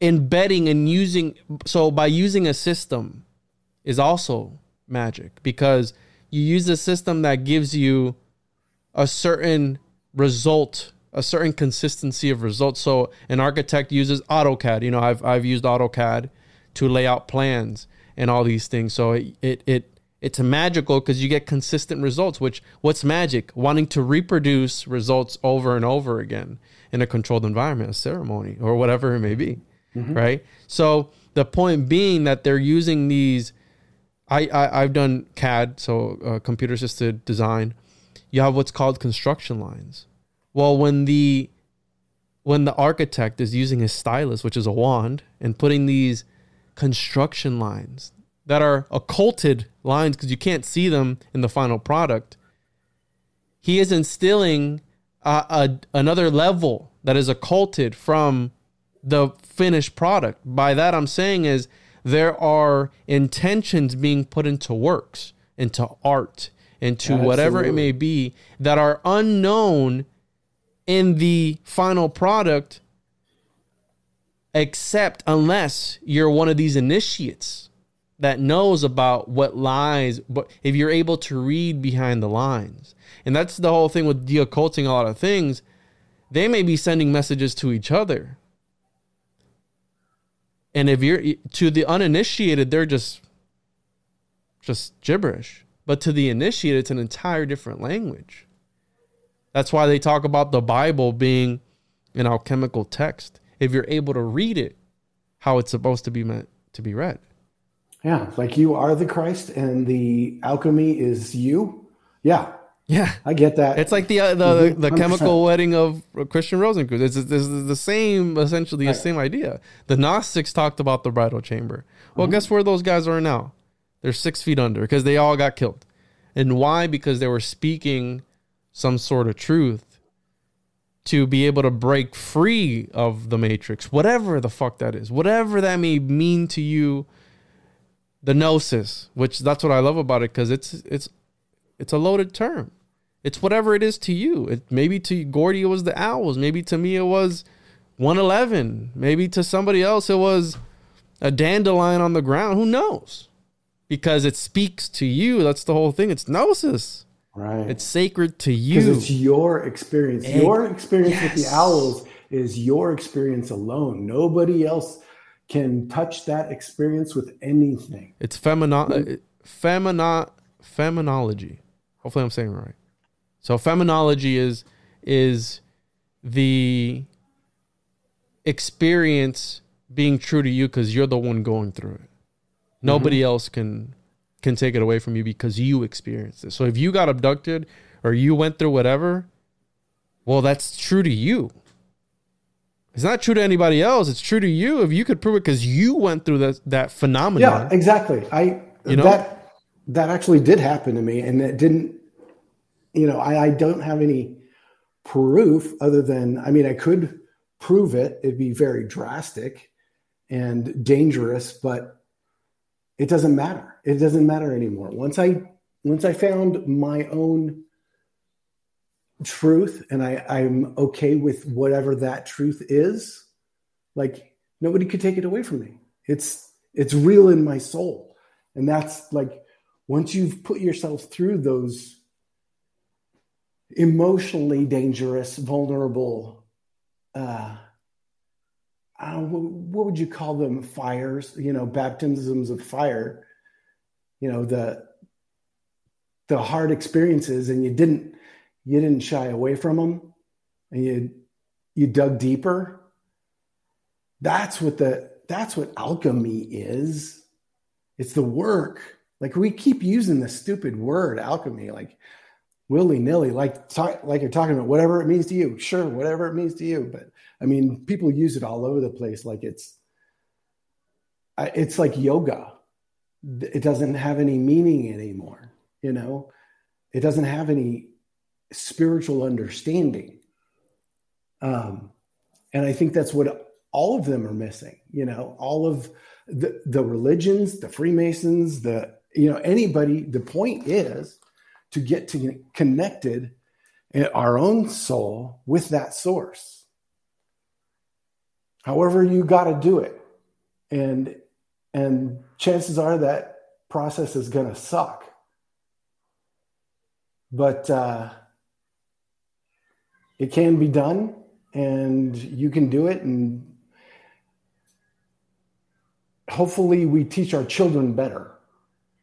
embedding and using so by using a system is also magic because you use a system that gives you a certain result, a certain consistency of results. So an architect uses AutoCAD. You know, I've I've used AutoCAD to lay out plans and all these things. So it it, it it's magical because you get consistent results. Which what's magic? Wanting to reproduce results over and over again in a controlled environment, a ceremony, or whatever it may be, mm-hmm. right? So the point being that they're using these I, I have done CAD, so uh, computer assisted design. You have what's called construction lines. Well, when the when the architect is using his stylus, which is a wand, and putting these construction lines that are occulted lines because you can't see them in the final product, he is instilling a, a, another level that is occulted from the finished product. By that, I'm saying is there are intentions being put into works, into art, into Absolutely. whatever it may be that are unknown in the final product except unless you're one of these initiates that knows about what lies, but if you're able to read behind the lines. And that's the whole thing with deocculting a lot of things. They may be sending messages to each other. And if you're to the uninitiated, they're just just gibberish. But to the initiated, it's an entire different language. That's why they talk about the Bible being an alchemical text. If you're able to read it, how it's supposed to be meant to be read. Yeah, like you are the Christ and the alchemy is you. Yeah. Yeah, I get that. It's like the uh, the, Mhm, the 100%. chemical wedding of Christian Rosencrantz. It's, it's, it's the same, essentially the Right. same idea. The Gnostics talked about the bridal chamber. Mm-hmm. Well, guess where those guys are now? They're six feet under because they all got killed. And why? Because they were speaking some sort of truth to be able to break free of the matrix, whatever the fuck that is, whatever that may mean to you. The gnosis, which that's what I love about it, because it's it's it's a loaded term. It's whatever it is to you. It maybe to Gordy it was the owls. Maybe to me it was 111. Maybe to somebody else it was a dandelion on the ground. Who knows? Because it speaks to you. That's the whole thing. It's gnosis. right. It's sacred to because you. it's your experience. Your experience with the owls is your experience alone. Nobody else can touch that experience with anything. It's femino- uh, femina- feminology. Hopefully, I'm saying it right. So, feminology is is the experience being true to you because you're the one going through it. Nobody mm-hmm. else can can take it away from you because you experienced it. So, if you got abducted or you went through whatever, well, that's true to you. It's not true to anybody else. It's true to you if you could prove it because you went through that that phenomenon. Yeah, exactly. I You know? that that actually did happen to me, and it didn't. You know, I, I don't have any proof other than I mean, I could prove it. It'd be very drastic and dangerous, but it doesn't matter. It doesn't matter anymore. Once I once I found my own truth and I, I'm okay with whatever that truth is, like nobody could take it away from me. It's it's real in my soul. And that's like once you've put yourself through those emotionally dangerous, vulnerable uh I what would you call them? Fires, you know, baptisms of fire, you know, the the hard experiences and you didn't you didn't shy away from them and you you dug deeper. That's what the that's what alchemy is. It's the work like we keep using the stupid word alchemy like willy-nilly like talk, like you're talking about whatever it means to you. Sure whatever it means to you but i mean people use it all over the place. Like it's it's like yoga. It doesn't have any meaning anymore you know? It doesn't have any spiritual understanding. Um and i think that's what all of them are missing you know? All of the the religions the freemasons the you know anybody the point is to get to get connected in our own soul with that source. However you got to do it. And and chances are that process is going to suck. But uh it can be done and you can do it and hopefully we teach our children better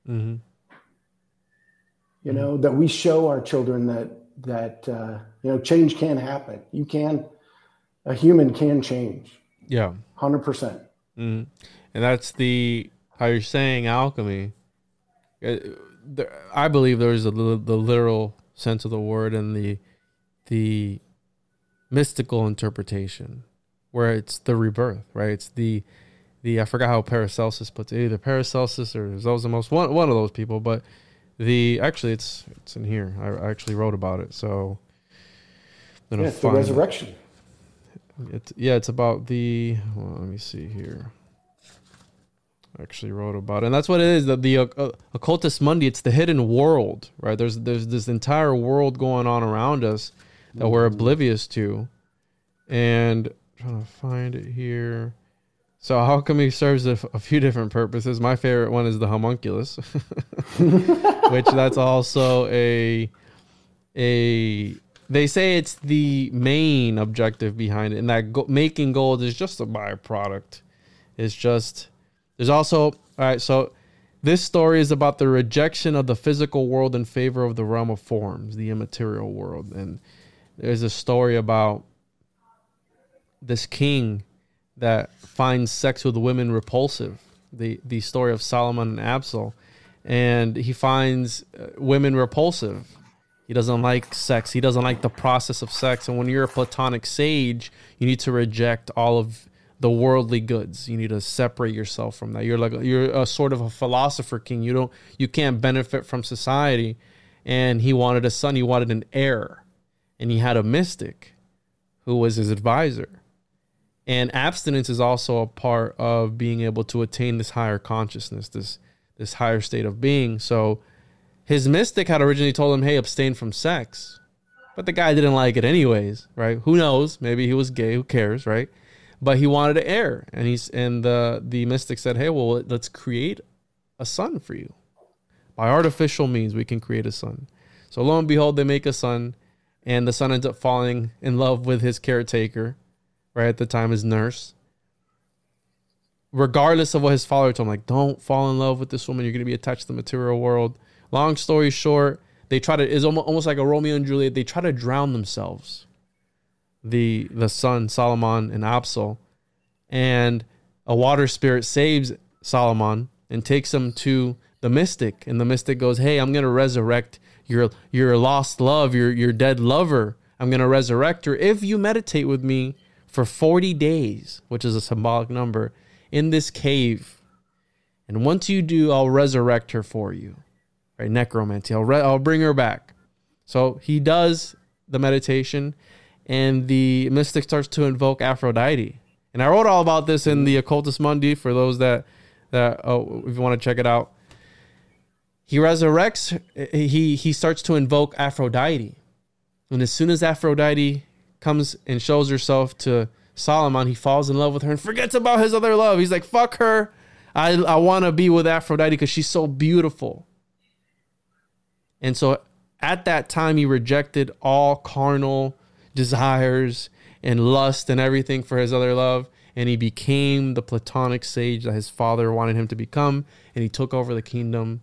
hmm you know that we show our children that that uh, you know change can happen you can a human can change Yeah. 100% Mm. And that's the how you're saying alchemy. Uh, I believe there's a, the literal sense of the word and the the mystical interpretation, where it's the rebirth, right? It's the the I forgot how Paracelsus puts it, either Paracelsus or Zosimus, one one of those people. But the actually, it's it's in here. I, I actually wrote about it, so I'm yeah, it's the find it. resurrection It's yeah, it's about the. Well, let me see here. I actually wrote about it, and that's what it is. The the uh, Occultis Mundi. It's the hidden world, right? There's there's this entire world going on around us that we're oblivious to, and I'm trying to find it here. So he serves a, a few different purposes? My favorite one is the homunculus, *laughs* which that's also a a. They say it's the main objective behind it, and that go, making gold is just a byproduct. It's just there's also all right. So this story is about the rejection of the physical world in favor of the realm of forms, the immaterial world, and there's a story about this king that finds sex with women repulsive. The the story of Solomon and Absal, and he finds uh, women repulsive. He doesn't like sex. He doesn't like the process of sex. And when you're a platonic sage, you need to reject all of the worldly goods. You need to separate yourself from that. You're like you're a sort of a philosopher king. You don't you can't benefit from society. And he wanted a son. He wanted an heir, and he had a mystic, who was his advisor and abstinence is also a part of being able to attain this higher consciousness this this higher state of being. So his mystic had originally told him hey abstain from sex. But the guy didn't like it anyways right? Who knows? Maybe he was gay. Who cares right? But he wanted to heir and he's and the the mystic said hey well let's create a son for you. By artificial means we can create a son so lo and behold they make a son and the son ends up falling in love with his caretaker right at the time, his nurse. Regardless of what his father told him, like, don't fall in love with this woman. You're going to be attached to the material world. Long story short, they try to, it's almost, almost like a Romeo and Juliet. They try to drown themselves. The, the son, Solomon and Absal. And a water spirit saves Solomon and takes him to the mystic. And the mystic goes, Hey, I'm going to resurrect your, your lost love, your, your dead lover. I'm going to resurrect her if you meditate with me for 40 days, which is a symbolic number, in this cave. And once you do, I'll resurrect her for you. Right? Necromancy. I'll, re- I'll bring her back. So he does the meditation, and the mystic starts to invoke Aphrodite. And I wrote all about this in the Occultis Mundi for those that, that oh, if you want to check it out. He resurrects, he, he starts to invoke Aphrodite. And as soon as Aphrodite comes and shows herself to Solomon, he falls in love with her and forgets about his other love. He's like, fuck her. I, I want to be with Aphrodite because she's so beautiful. And so at that time, he rejected all carnal desires and lust and everything for his other love. And he became the platonic sage that his father wanted him to become. And he took over the kingdom.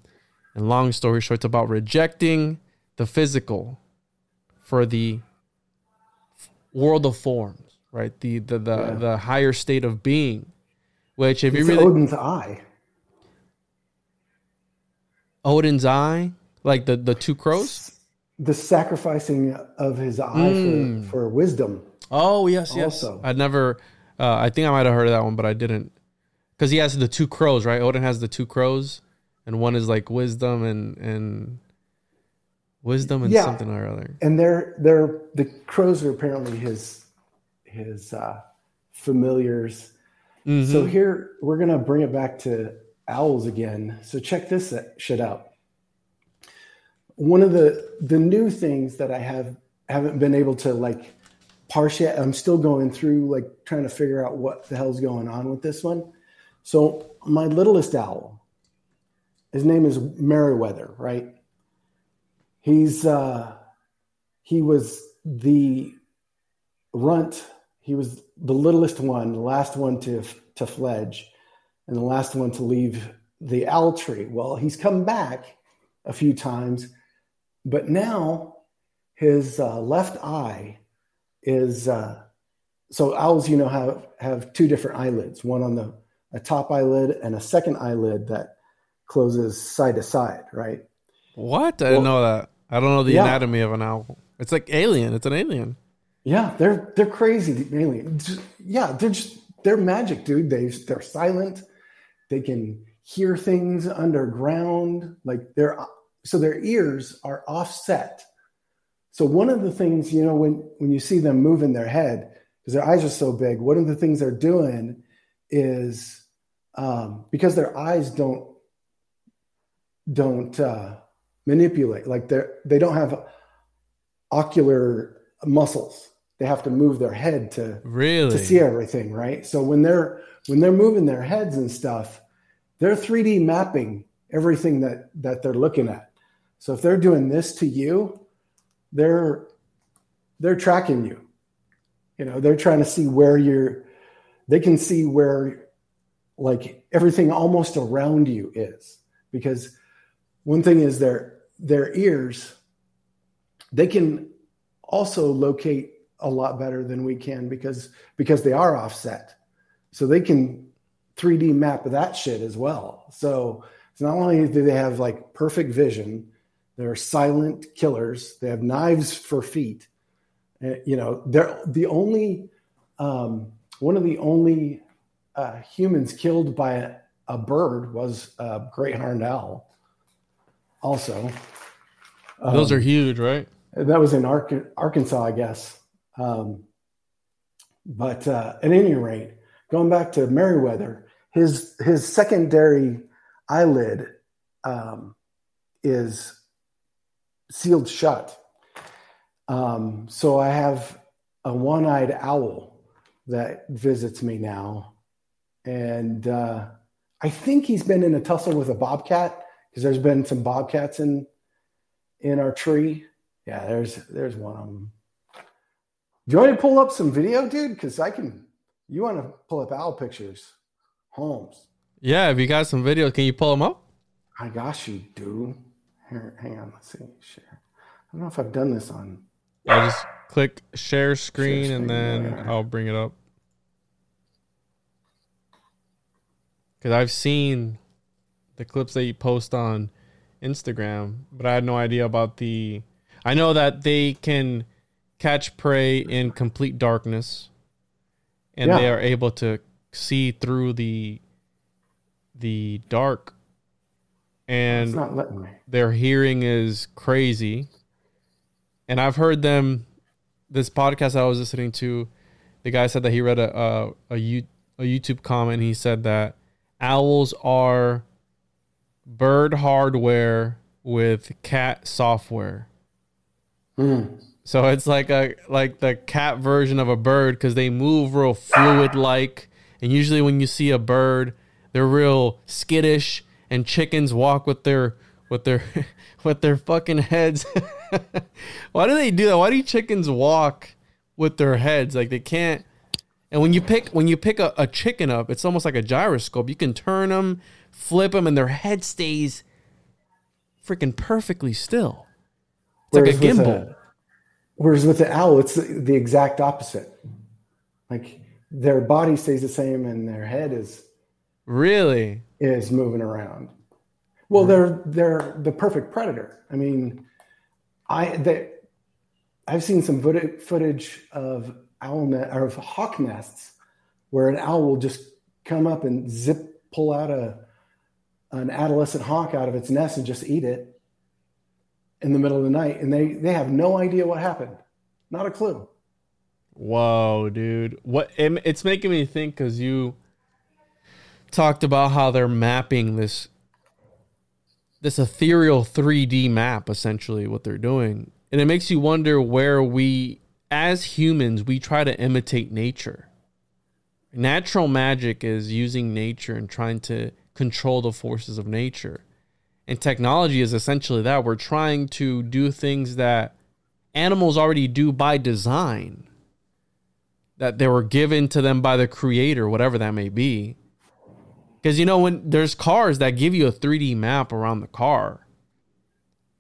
And long story short, it's about rejecting the physical for the world of forms, right? The the the, yeah. the higher state of being, which if it's you really Odin's eye, Odin's eye, like the the two crows, the sacrificing of his eye mm. for, for wisdom. Oh yes, yes. Also. I'd never. Uh, I think I might have heard of that one, but I didn't. Because he has the two crows, right? Odin has the two crows, and one is like wisdom and and wisdom and yeah. something or other. And they're they're the crows are apparently his his uh, familiars. Mm-hmm. So here we're gonna bring it back to owls again. So check this shit out. One of the the new things that I have haven't been able to like parse yet. I'm still going through like trying to figure out what the hell's going on with this one. So my littlest owl, his name is Meriwether, right? He's uh, he was the runt. He was the littlest one, the last one to to fledge, and the last one to leave the owl tree. Well, he's come back a few times, but now his uh, left eye is uh, so owls. You know have have two different eyelids, one on the a top eyelid and a second eyelid that closes side to side, right? What? I well, didn't know that. I don't know the yeah. anatomy of an owl. It's like alien. It's an alien. Yeah, they're they're crazy. The aliens. Yeah, they're just they're magic, dude. They they're silent. They can hear things underground. Like they're so their ears are offset. So one of the things you know when when you see them moving their head because their eyes are so big, one of the things they're doing is um, because their eyes don't don't uh, manipulate. Like they they don't have ocular muscles. they have to move their head to Really? to see everything, right? So when they're when they're moving their heads and stuff, they're 3D mapping everything that that they're looking at. So if they're doing this to you, they're they're tracking you. You know, they're trying to see where you're they can see where like everything almost around you is because one thing is their their ears they can also locate a lot better than we can because because they are offset. So they can 3d map that shit as well. So it's not only do they have like perfect vision they're silent killers they have knives for feet Uh, you know they're the only um, one of the only uh, humans killed by a, a bird was a great horned owl also Those Um, are huge, right? that was in Ark- Arkansas, I guess. Um, but uh, at any rate, going back to Meriwether, his his secondary eyelid um, is sealed shut. Um, so I have a one-eyed owl that visits me now, and uh, I think he's been in a tussle with a bobcat because there's been some bobcats in in our tree. Yeah, there's there's one of them. Do you want to pull up some video, dude? Because I can. You want to pull up owl pictures, Holmes? Yeah, if you got some videos, can you pull them up? I got you, dude. Here, hang on. Let's see. Share. I don't know if I've done this on. I just click share screen Share and then yeah. I'll bring it up. Because I've seen the clips that you post on Instagram, but I had no idea about the. I know that they can catch prey in complete darkness, and they are able to see through the the dark, and It's not letting me. their hearing is crazy. And I've heard them. This podcast I was listening to, the guy said that he read a a, a, a YouTube comment. He said that owls are bird hardware with cat software. Mm. So it's like a like the cat version of a bird because they move real fluid like, and usually when you see a bird, they're real skittish, and chickens walk with their with their *laughs* with their fucking heads. *laughs* Why do they do that? Why do chickens walk with their heads like they can't? And when you pick when you pick a, a chicken up, it's almost like a gyroscope. You can turn them, flip them, and their head stays freaking perfectly still. It's like a Whereas with gimbal. Whereas with the owl, it's the, the exact opposite. Like their body stays the same, and their head is Really? is moving around. Well, mm. they're they're the perfect predator. I mean, I they, I've seen some footage footage of owl net or of hawk nests where an owl will just come up and zip pull out a an adolescent hawk out of its nest and just eat it in the middle of the night, and they they have no idea what happened, not a clue. Whoa, dude. What it's making me think cuz you talked about how they're mapping this this ethereal 3D map essentially what they're doing. And it makes you wonder where we as humans we try to imitate nature. Natural magic is using nature and trying to control the forces of nature. And technology is essentially that. We're trying to do things that animals already do by design that they were given to them by the creator, whatever that may be. Because you know, when there's cars that give you a 3D map around the car,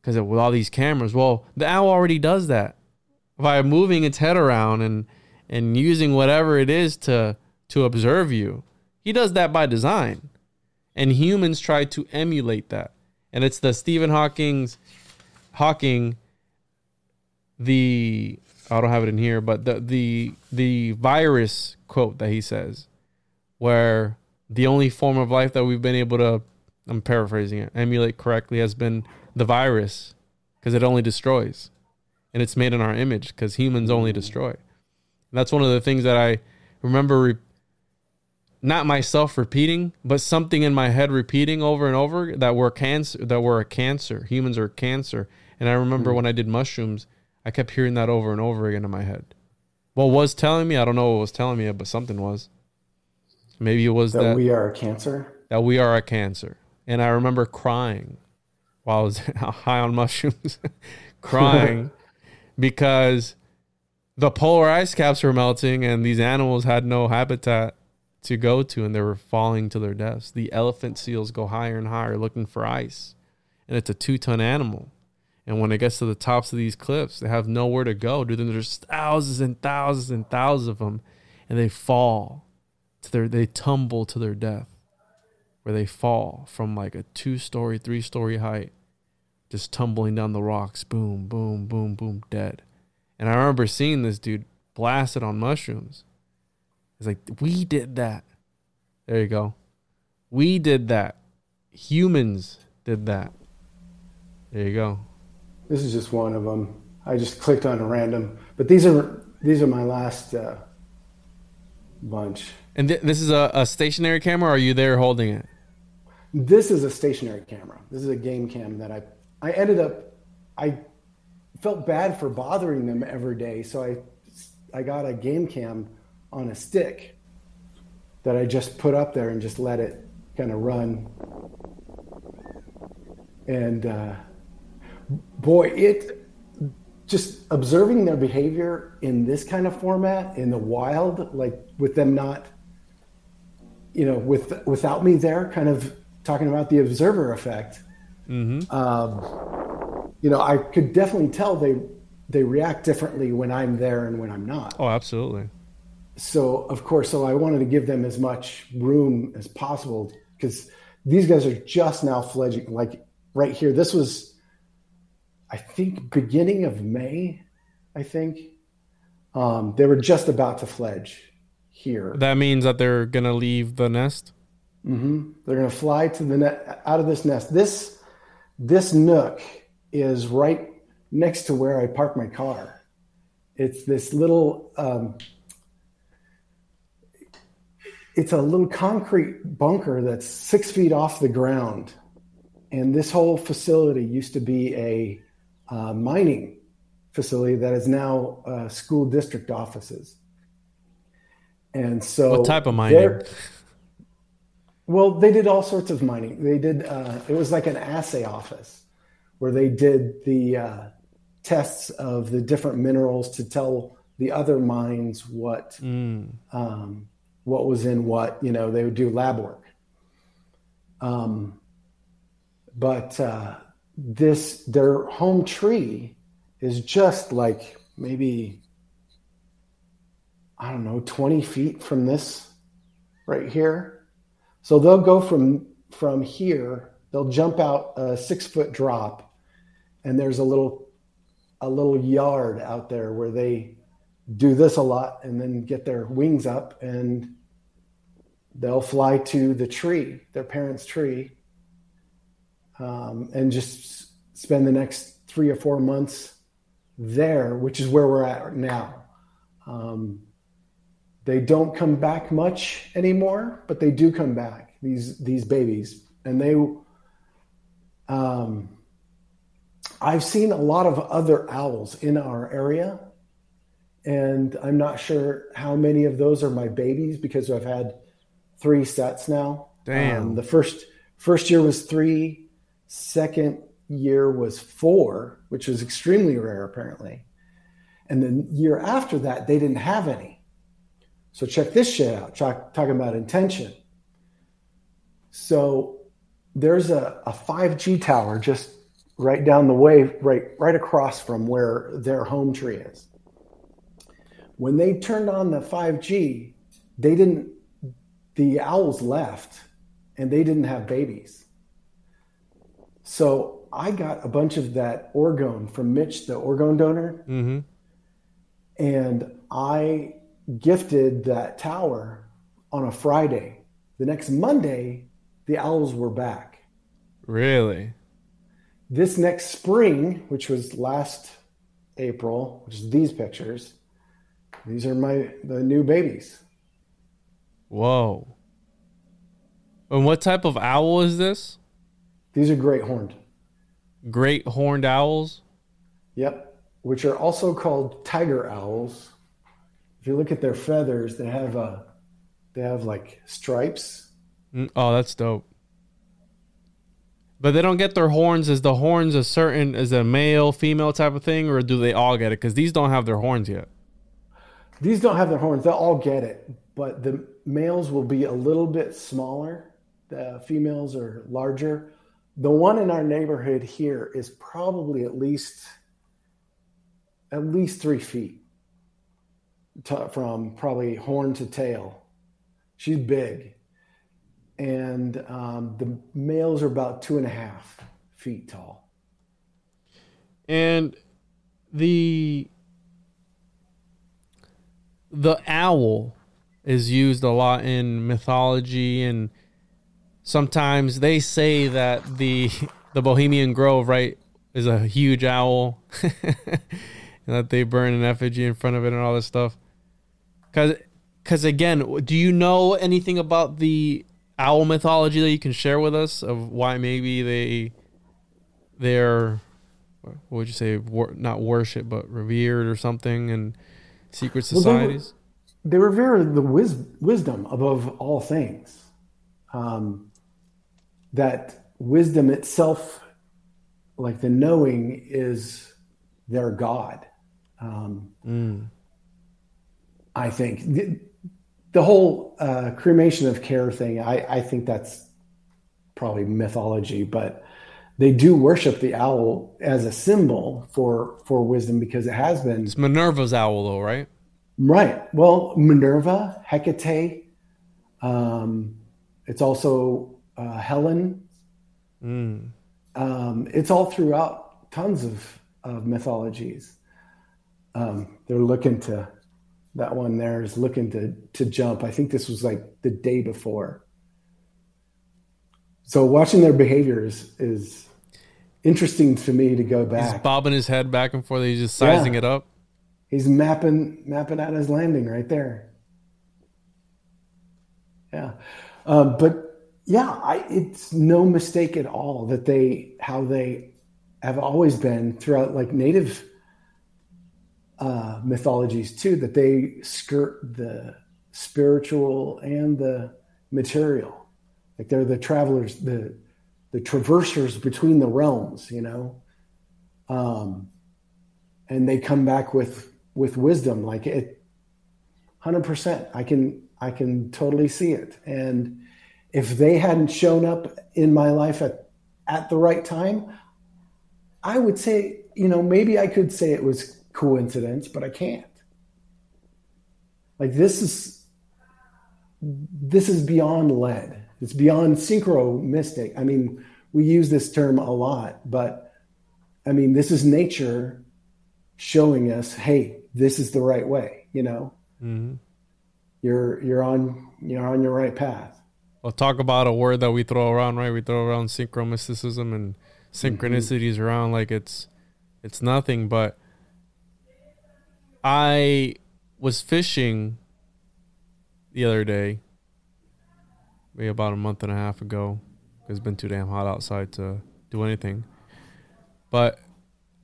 because with all these cameras, well, the owl already does that by moving its head around and and using whatever it is to to observe you. He does that by design, and humans try to emulate that. And it's the Stephen Hawking's Hawking the I don't have it in here, but the the the virus quote that he says, where the only form of life that we've been able to, I'm paraphrasing it, emulate correctly has been the virus, because it only destroys, and it's made in our image because humans only destroy. And that's one of the things that I remember, re- not myself repeating, but something in my head repeating over and over that we're cancer, that we're a cancer. Humans are cancer, and I remember hmm. when I did mushrooms. I kept hearing that over and over again in my head. What was telling me? I don't know what was telling me, but something was. Maybe it was that, that we are a cancer. that we are a cancer. And I remember crying while I was *laughs* high on mushrooms, *laughs* crying *laughs* because the polar ice caps were melting and these animals had no habitat to go to and they were falling to their deaths. The elephant seals go higher and higher looking for ice. And it's a two ton animal. And when it gets to the tops of these cliffs, they have nowhere to go. Dude, there's thousands and thousands and thousands of them, and they fall to their, they tumble to their death, where they fall from like a two story, three story height, just tumbling down the rocks, boom, boom, boom, boom, dead. And I remember seeing this dude blasted on mushrooms. It's like we did that. There you go. We did that. Humans did that. There you go. This is just one of them. I just clicked on a random, but these are these are my last uh, bunch. And th- this is a, a stationary camera. Or are you there holding it? This is a stationary camera. This is a game cam that I I ended up I felt bad for bothering them every day, so I I got a game cam on a stick that I just put up there and just let it kind of run. And uh, boy, it just observing their behavior in this kind of format in the wild, like with them not, you know, with without me there, kind of talking about the observer effect. Mm-hmm. Um, you know, I could definitely tell they they react differently when I'm there and when I'm not. Oh, absolutely. So of course, so I wanted to give them as much room as possible because these guys are just now fledging. Like right here, this was, I think, beginning of May. I think um, they were just about to fledge here. That means that they're gonna leave the nest. Mm-hmm. They're going to fly to the net out of this nest. This this nook is right next to where I park my car. It's this little. Um, it's a little concrete bunker that's six feet off the ground, and this whole facility used to be a uh, mining facility that is now uh, school district offices. And so, What type of mining? well, they did all sorts of mining. They did. Uh, it was like an assay office where they did the uh, tests of the different minerals to tell the other mines what Mm. um, what was in what. You know, they would do lab work. Um, but uh, this their home tree is just like maybe I don't know twenty feet from this right here. So they'll go from from here. They'll jump out a six foot drop, and there's a little a little yard out there where they do this a lot, and then get their wings up, and they'll fly to the tree, their parents' tree, um, and just spend the next three or four months there, which is where we're at now. Um, they don't come back much anymore, but they do come back. These these babies, and they. Um, I've seen a lot of other owls in our area, and I'm not sure how many of those are my babies because I've had three sets now. Damn. Um, the first first year was three, second year was four, which was extremely rare apparently, and then year after that they didn't have any. So check this shit out. Talk, talking about intention. So there's a, a 5G tower just right down the way, right right across from where their home tree is. When they turned on the 5G, they didn't. The owls left, and they didn't have babies. So I got a bunch of that orgone from Mitch, the orgone donor, Mm-hmm. and I gifted that tower on a Friday. The next Monday, the owls were back. Really? This next spring, which was last April, which is these pictures, these are my the new babies. Whoa. And what type of owl is this? These are great horned. Great horned owls. Yep, which are also called tiger owls. if you look at their feathers, they have a they have like stripes. Mm, Oh, that's dope. But they don't get their horns. Is the horns a certain is a male, female type of thing, or do they all get it? Because these don't have their horns yet. These don't have their horns. They'll all get it, but the males will be a little bit smaller. The females are larger. The one in our neighborhood here is probably at least at least three feet to, from probably horn to tail. She's big, and um, the males are about two and a half feet tall. And the the owl is used a lot in mythology and sometimes they say that the the Bohemian Grove, right, is a huge owl. and *laughs* that they burn an effigy in front of it and all this stuff. Cuz cuz again, do you know anything about the owl mythology that you can share with us of why maybe they they're what would you say wor- not worship but revered or something in secret societies they revere the wis- wisdom above all things. Um, that wisdom itself, like the knowing, is their God. Um, I think the, the whole uh, cremation of care thing, I, I think that's probably mythology, but they do worship the owl as a symbol for for wisdom because it has been it's minerva's owl though right Right. Well, Minerva, Hecate. Um, it's also uh, Helen. Mm. Um, it's all throughout tons of, of mythologies. Um, they're looking to that one there is looking to to jump. I think this was like the day before. So watching their behaviors is interesting to me to go back. he's bobbing his head back and forth he's just sizing Yeah. it up He's mapping mapping out his landing right there. Yeah, um, but yeah, I, it's no mistake at all that they how they have always been throughout like native uh, mythologies too. That they skirt the spiritual and the material. Like they're the travelers, the the traversers between the realms. You know. Um, and they come back with with wisdom like it 100% i can i can totally see it. And if they hadn't shown up in my life at at the right time i would say you know maybe i could say it was coincidence but i can't. Like this is this is beyond lead. It's beyond synchro mystic i mean we use this term a lot but I mean, this is nature showing us, hey, this is the right way. You know, mm-hmm. you're you're on you're on your right path. Well, talk about a word that we throw around, right? We throw around synchromysticism and synchronicities around like it's it's nothing. But I was fishing the other day, maybe about a month and a half ago. It's been too damn hot outside to do anything. But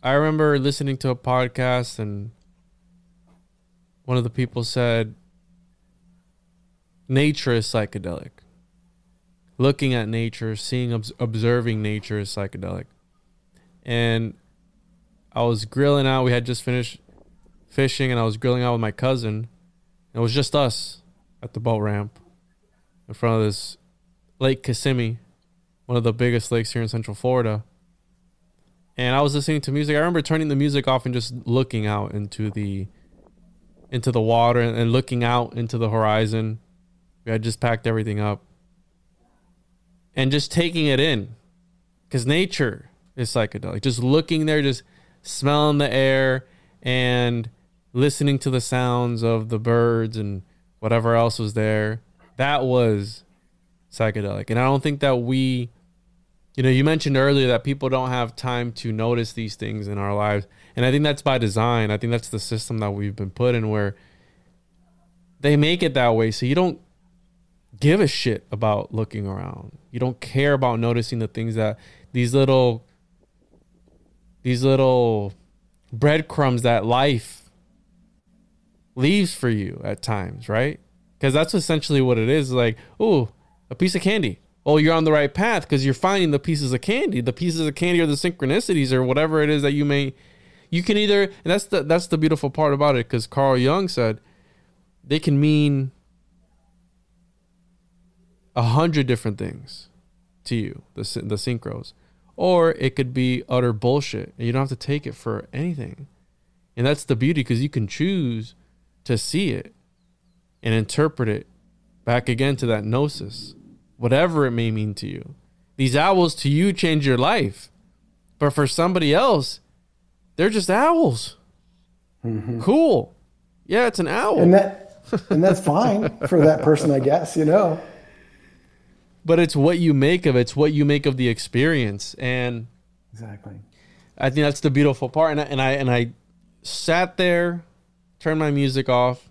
I remember listening to a podcast and one of the people said nature is psychedelic. Looking at nature, seeing, observing nature is psychedelic. And I was grilling out. We had just finished fishing, and I was grilling out with my cousin. It was just us at the boat ramp in front of this Lake Kissimmee, one of the biggest lakes here in Central Florida. And I was listening to music. I remember turning the music off and just looking out into the into the water and, and looking out into the horizon. We had just packed everything up and just taking it in because nature is psychedelic. Just looking there, just smelling the air and listening to the sounds of the birds and whatever else was there. That was psychedelic. And I don't think that we, you know, you mentioned earlier that people don't have time to notice these things in our lives. And I think that's by design. I think that's the system that we've been put in where they make it that way. So you don't give a shit about looking around. You don't care about noticing the things that these little these little breadcrumbs that life leaves for you at times, right? Because that's essentially what it is. Like, oh, a piece of candy. Oh, you're on the right path because you're finding the pieces of candy. The pieces of candy or the synchronicities or whatever it is that you may. You can either, and that's the that's the beautiful part about it. Because Carl Jung said they can mean a hundred different things to you, the the synchros, or it could be utter bullshit, and you don't have to take it for anything. And that's the beauty because you can choose to see it and interpret it back again to that gnosis, whatever it may mean to you. These owls to you change your life, but for somebody else, they're just owls. Mm-hmm. Cool. Yeah, it's an owl. And that and that's fine for that person, I guess, you know. but it's what you make of it. It's what you make of the experience. And Exactly. I think that's the beautiful part. And I, and I and I sat there, turned my music off,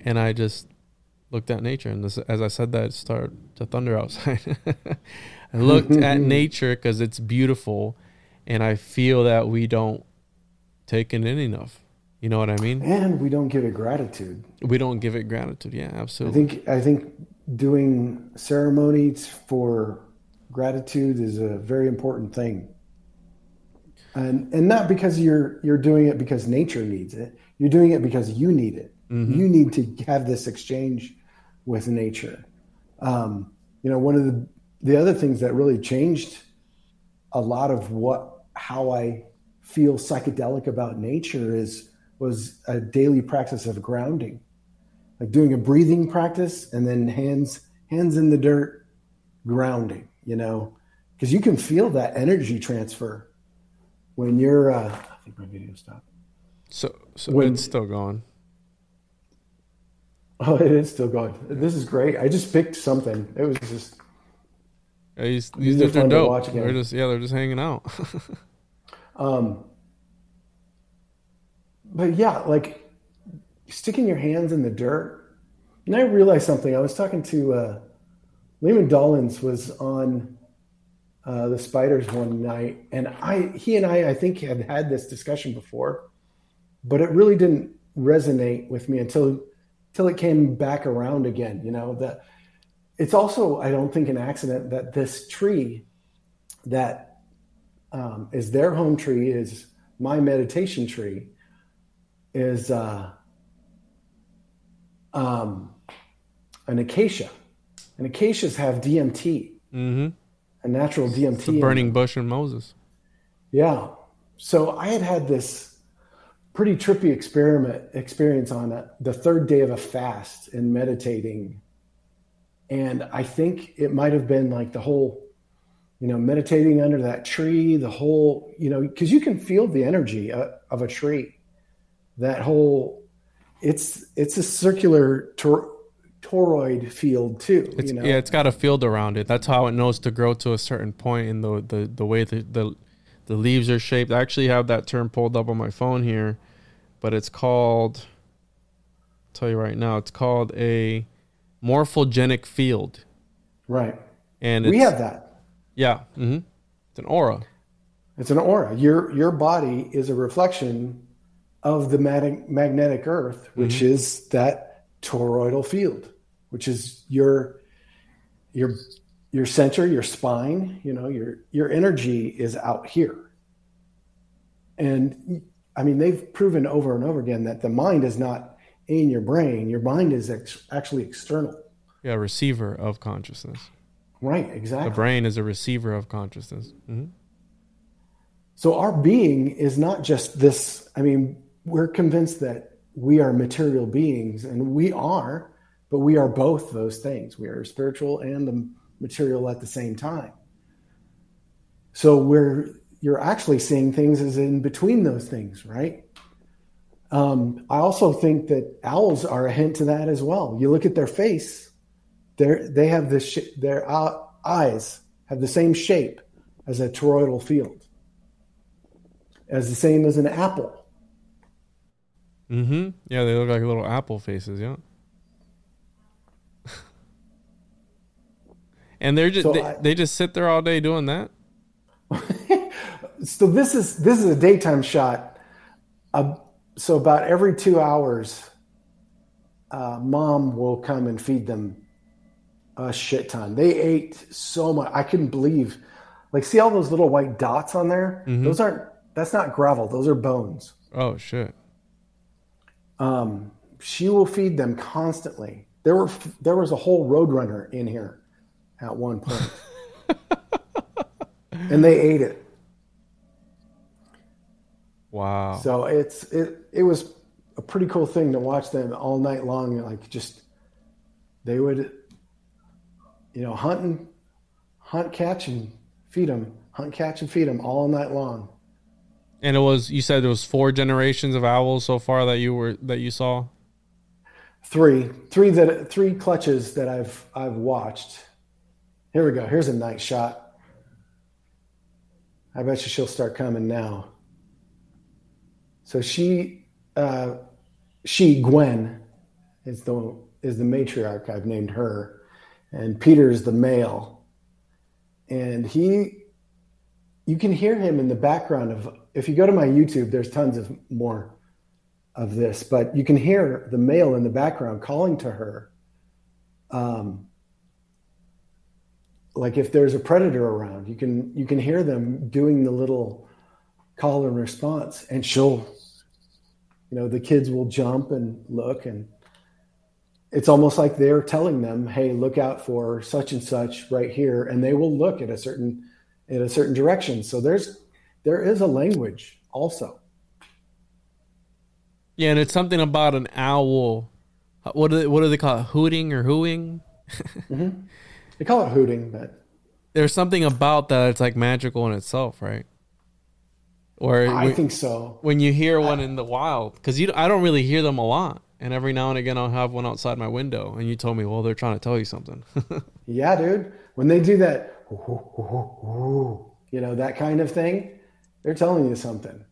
and I just looked at nature. And this, as I said that, it started to thunder outside. *laughs* I looked at *laughs* nature because it's beautiful, and I feel that we don't take it in enough. You know what I mean? And we don't give it gratitude. We don't give it gratitude. Yeah, absolutely. I think I think doing ceremonies for gratitude is a very important thing. And and not because you're you're doing it because nature needs it. You're doing it because you need it. You need to have this exchange with nature. Um, you know, one of the the other things that really changed a lot of what how I feel psychedelic about nature is was a daily practice of grounding. Like doing a breathing practice and then hands hands in the dirt grounding you know? Because you can feel that energy transfer when you're uh, i think my video stopped. So, so When- it's still going. oh it is still going. This is great. I just picked something. It was just Yeah, These, These dudes are dope. They're just yeah, they're just hanging out. *laughs* um but yeah like sticking your hands in the dirt and i realized something i was talking to uh lehman dollins was on uh, the spiders one night and i he and i i think had had this discussion before but it really didn't resonate with me until until it came back around again you know that it's also i don't think an accident that this tree that um, is their home tree is my meditation tree is uh, um, an acacia and acacias have dmt mm-hmm. a natural dmt The in burning bush and Moses. yeah. So I had had this pretty trippy experiment experience on a, the third day of a fast and meditating, and I think it might have been like the whole, you know, meditating under that tree, the whole, you know, because you can feel the energy uh, of a tree. That whole, it's it's a circular tor- toroid field too. It's, you know, Yeah, it's got a field around it. That's how it knows to grow to a certain point in the the, the way the, the the leaves are shaped. I actually have that term pulled up on my phone here, but it's called. I'll tell you right now, it's called a morphogenic field, right. and We have that. yeah, hmm it's an aura. It's an aura. Your your body is a reflection of the mag- magnetic Earth, which is that toroidal field, which is your your your center, your spine. You know, your your energy is out here. And I mean, they've proven over and over again that the mind is not in your brain. Your mind is ex- actually external. Yeah, receiver of consciousness. Right. Exactly. The brain is a receiver of consciousness. hmm So our being is not just this. I mean, we're convinced that we are material beings, and we are, but we are both those things. We are spiritual and the material at the same time. So we're you're actually seeing things as in between those things, right? Um, I also think that owls are a hint to that as well. You look at their face; they they have this sh- their uh, eyes have the same shape as a toroidal field as the same as an apple. Mm-hmm. Yeah, they look like little apple faces. Yeah. *laughs* and they're just So they, I- they just sit there all day doing that. *laughs* So this is this is a daytime shot. A, so about every two hours, uh, mom will come and feed them a shit ton. They ate so much. I couldn't believe. Like, see all those little white dots on there? Those aren't. That's not gravel. Those are bones. Oh shit. Um, she will feed them constantly. There were there was a whole roadrunner in here at one point, *laughs* and they ate it. Wow. So it's it it was a pretty cool thing to watch them all night long. Like just they would, you know, hunt and hunt, catch, and feed them. Hunt, catch, and feed them all night long. and it was you said there was four generations of owls so far that you were that you saw. Three, three that three clutches that I've I've watched. Here we go. Here's a nice shot. I bet you she'll start coming now. So she, uh, she Gwen, is the is the matriarch. I've named her, and Peter's the male, and he. You can hear him in the background of. If you go to my YouTube, there's tons of more of this, but you can hear the male in the background calling to her. Um, like if there's a predator around, you can you can hear them doing the little call and response, and she'll, you know, the kids will jump and look, and it's almost like they're telling them, "Hey, look out for such and such right here," and they will look at a certain in a certain direction. So there's there is a language also. Yeah, and it's something about an owl. What do they, what do they call it? Hooting or hooing? *laughs* Mm-hmm. They call it hooting, but There's something about that it's like magical in itself, right? Or I when, think so. when you hear one in the wild, because you I don't really hear them a lot, and every now and again I'll have one outside my window, and you told me, well, they're trying to tell you something. *laughs* Yeah, dude. When they do that, you know, that kind of thing, they're telling you something.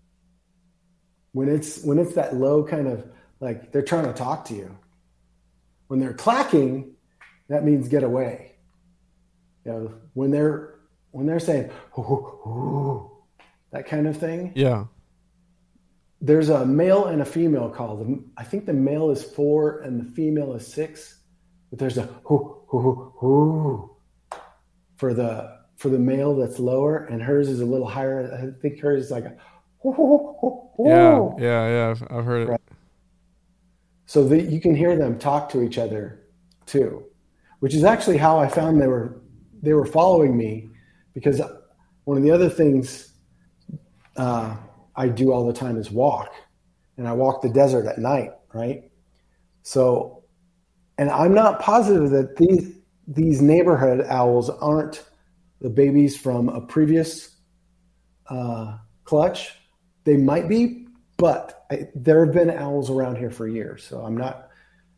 When it's when it's that low kind of like they're trying to talk to you. When they're clacking, that means get away. You know, when they're when they're saying that kind of thing, yeah. there's a male and a female call. The, I think the male is four and the female is six, but there's a hoo hoo hoo for the for the male that's lower, and hers is a little higher. I think hers is like a hoo hoo hoo hoo. Yeah, yeah, yeah. I've, I've heard it. Right. So that you can hear them talk to each other too, which is actually how I found they were they were following me because one of the other things uh, I do all the time is walk, and I walk the desert at night, right? So, and I'm not positive that these these neighborhood owls aren't the babies from a previous uh, clutch. They might be, but I, there have been owls around here for years, so I'm not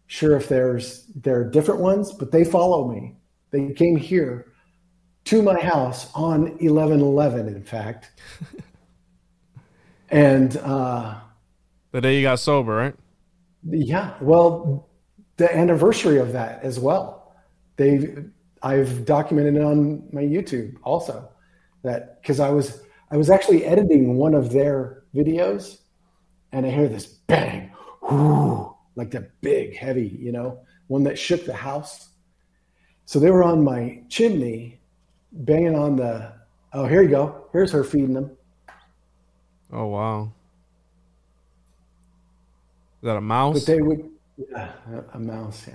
sure if there's there are different ones, but they follow me. They came here to my house on 1111, in fact. *laughs* and uh, The day you got sober, right? yeah, well, the anniversary of that as well. They, I've documented it on my YouTube also. That because I was I was actually editing one of their videos, and I hear this bang, whoo, like that big, heavy, you know, one that shook the house. So they were on my chimney, banging on the. Oh, here you go. Here's her feeding them. Oh wow. Is that a mouse? But they would, yeah, a, mouse, yeah.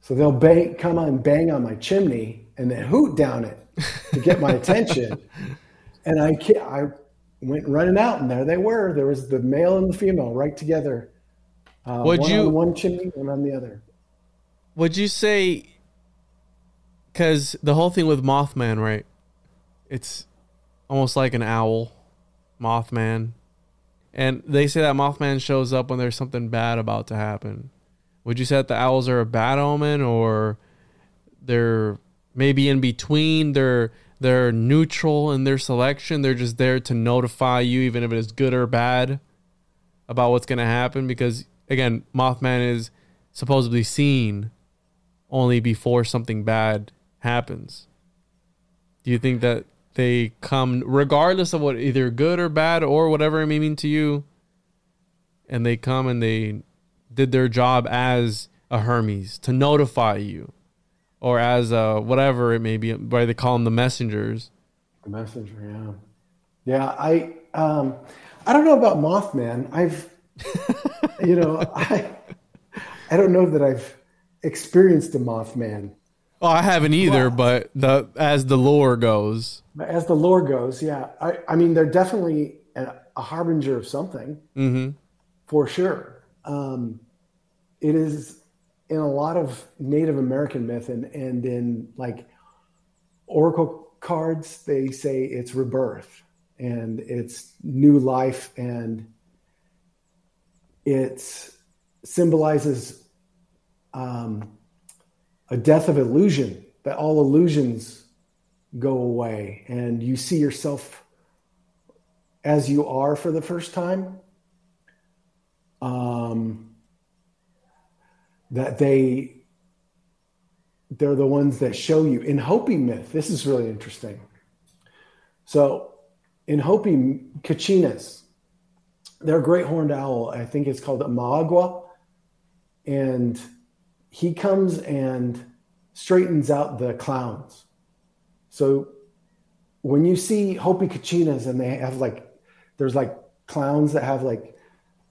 So they'll bang, come on, bang on my chimney, and then hoot down it to get my attention. *laughs* And I, I went running out, and there they were. There was the male and the female right together. Uh, Would one you- on one chimney, one on the other. Would you say? Because the whole thing with Mothman, right? It's almost like an owl, Mothman, and they say that Mothman shows up when there's something bad about to happen. Would you say that the owls are a bad omen, or they're maybe in between? They're they're neutral in their selection. They're just there to notify you, even if it is good or bad, about what's to happen. Because again, Mothman is supposedly seen only before something bad happens. Do you think that they come regardless of what either good or bad or whatever it may mean to you? and they come and they did their job as a Hermes to notify you, or as a whatever it may be. Why they call them the messengers. The messenger, yeah, yeah. I um, I don't know about Mothman. I've, you know, *laughs* I I don't know that I've experienced a Mothman. Well, I haven't either, but the as the lore goes, as the lore goes, yeah, I, I mean, they're definitely a, a harbinger of something. Hmm for sure. Um, it is in a lot of Native American myth and, and in like oracle cards, they say it's rebirth and it's new life and it symbolizes um, a death of illusion, that all illusions go away and you see yourself as you are for the first time. Um, that they they're the ones that show you in Hopi myth. This is really interesting. So in Hopi Kachinas, their great horned owl, I think it's called a Maagwa, and he comes and straightens out the clowns. So when you see Hopi Kachinas and they have like, there's like clowns that have like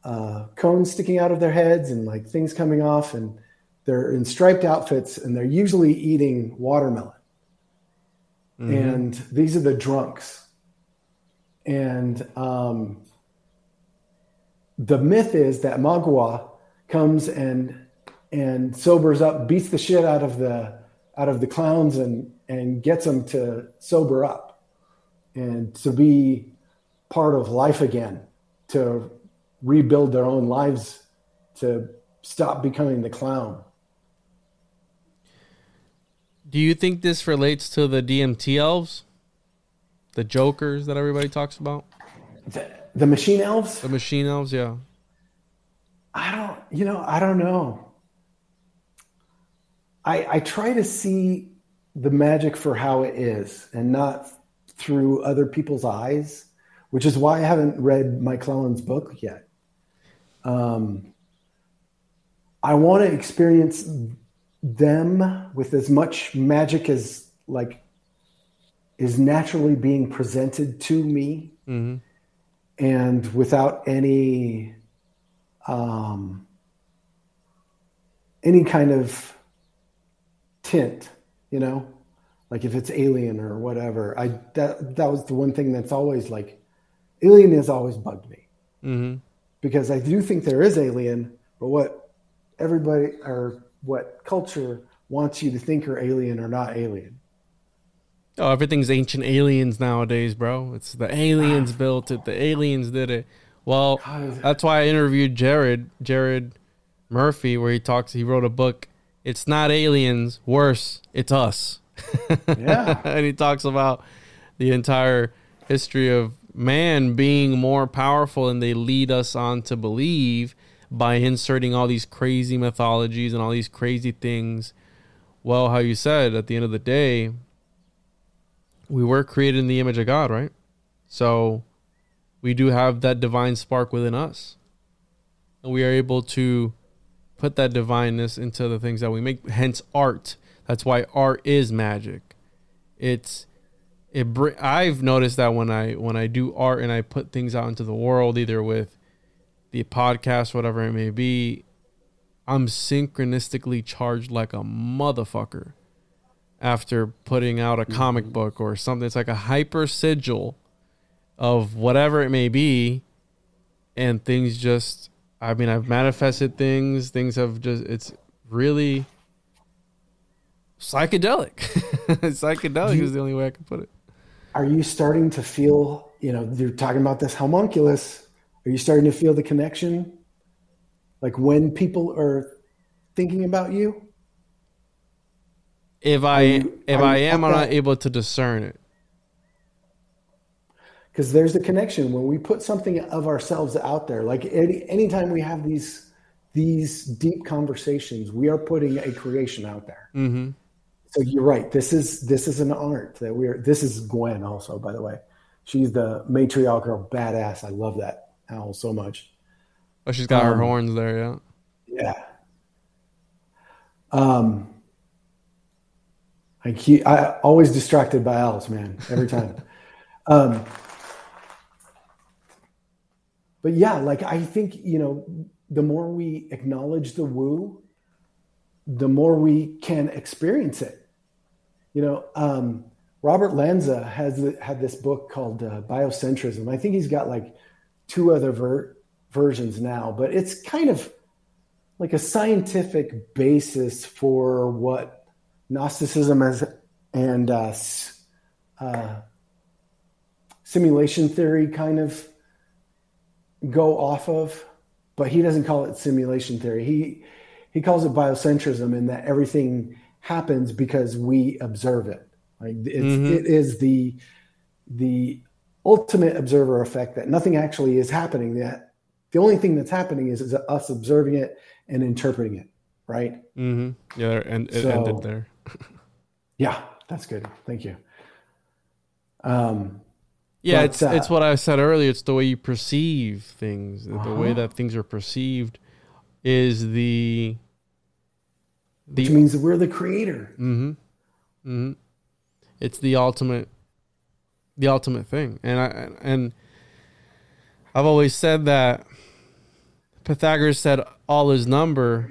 uh, cones sticking out of their heads and like things coming off, and they're in striped outfits and they're usually eating watermelon. And these are the drunks. And um, the myth is that Magua comes and and sobers up, beats the shit out of the out of the clowns and and gets them to sober up and to be part of life again, to rebuild their own lives, to stop becoming the clown. Do you think this relates to the DMT elves, the jokers that everybody talks about, The, the machine elves? the machine elves? Yeah. I don't, you know, I don't know. I I try to see the magic for how it is and not through other people's eyes, which is why I haven't read Mike Clelland's book yet. Um, I want to experience them with as much magic as like is naturally being presented to me hmm and without any um, any kind of tint, you know, like if it's alien or whatever. I that that was the one thing that's always like alien has always bugged me hmm because I do think there is alien, but what everybody or what culture wants you to think are alien or not alien. Oh, everything's ancient aliens nowadays, bro. It's the aliens built it. The aliens did it. Well, God. that's why I interviewed Jared, Jared Murphy, where he talks. He wrote a book. It's not aliens. Worse, it's us. *laughs* Yeah. and he talks about the entire history of man being more powerful, and they lead us on to believe by inserting all these crazy mythologies and all these crazy things. Well, how you said at the end of the day, we were created in the image of God, right? So we do have that divine spark within us. And we are able to put that divineness into the things that we make, hence art. That's why art is magic. It's it br- I've noticed that when I when I do art and I put things out into the world either with the podcast whatever it may be, I'm synchronistically charged like a motherfucker after putting out a comic mm-hmm. book or something. It's like a hyper sigil of whatever it may be, and things just. I mean, I've manifested things. Things have just. It's really psychedelic. *laughs* psychedelic You- is the only way I can put it. Are you starting to feel, you know, you're talking about this homunculus. Are you starting to feel the connection? Like when people are thinking about you? If I you- if am, I'm not able to discern it, Because there's a connection when we put something of ourselves out there. Like any anytime we have these these deep conversations, we are putting a creation out there. mm-hmm. So you're right. This is this is an art that we're. This is Gwen also, by the way. She's the matriarchal badass. I love that owl so much. Oh, she's got her Um, horns there. Yeah. Yeah. Um, I keep I always distracted by owls, man, every time. *laughs* um, but yeah, like I think you know, the more we acknowledge the woo, the more we can experience it. You know, um, Robert Lanza has had this book called uh, Biocentrism. I think he's got like two other ver- versions now, but it's kind of like a scientific basis for what Gnosticism has and uh, uh, simulation theory kind of go off of. But he doesn't call it simulation theory. He he calls it biocentrism in that everything happens because we observe it. Like it's, Mhm. it is the the ultimate observer effect that nothing actually is happening. That the only thing that's happening is, is us observing it and interpreting it. Right? Mm-hmm. Yeah. And it So- ended there. *laughs* Yeah, that's good. Thank you. Um, Yeah, But, it's uh, it's what I said earlier. It's the way you perceive things. The way Uh-huh. that things are perceived is the which means that we're the creator. Mm-hmm. Mm-hmm. It's the ultimate, the ultimate thing, and I and I've always said that Pythagoras said all is number.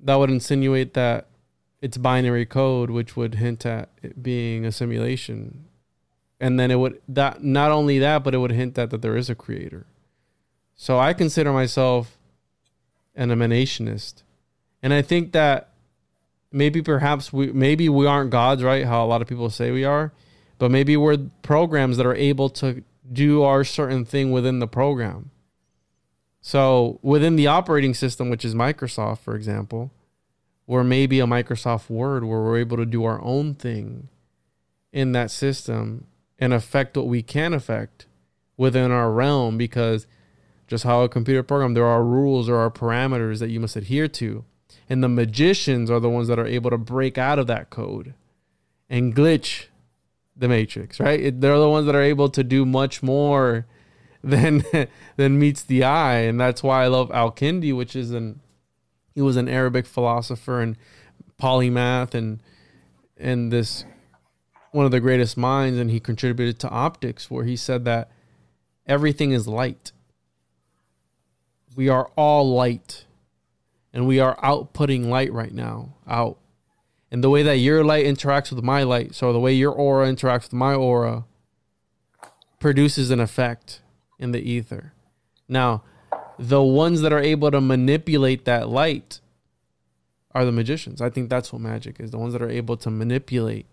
That would insinuate that it's binary code, which would hint at it being a simulation, and then it would that not only that, but it would hint at that there is a creator. So I consider myself an emanationist, and I think that maybe perhaps we maybe we aren't gods right? How a lot of people say we are. But maybe we're programs that are able to do our certain thing within the program. So within the operating system which is microsoft for example or maybe a microsoft word where we're able to do our own thing in that system and affect what we can affect within our realm because just how a computer program there are rules or are parameters that you must adhere to. And the magicians are the ones that are able to break out of that code and glitch the matrix right? It- they're the ones that are able to do much more *laughs* than than meets the eye. And that's why i love al-kindi which is an he was an arabic philosopher and polymath and and this one of the greatest minds and he contributed to optics where he said that everything is light. We are all light and we are outputting light right now out. And the way that your light interacts with my light so the way your aura interacts with my aura produces an effect in the ether. Now the ones that are able to manipulate that light are the magicians. I think that's what magic is the ones that are able to manipulate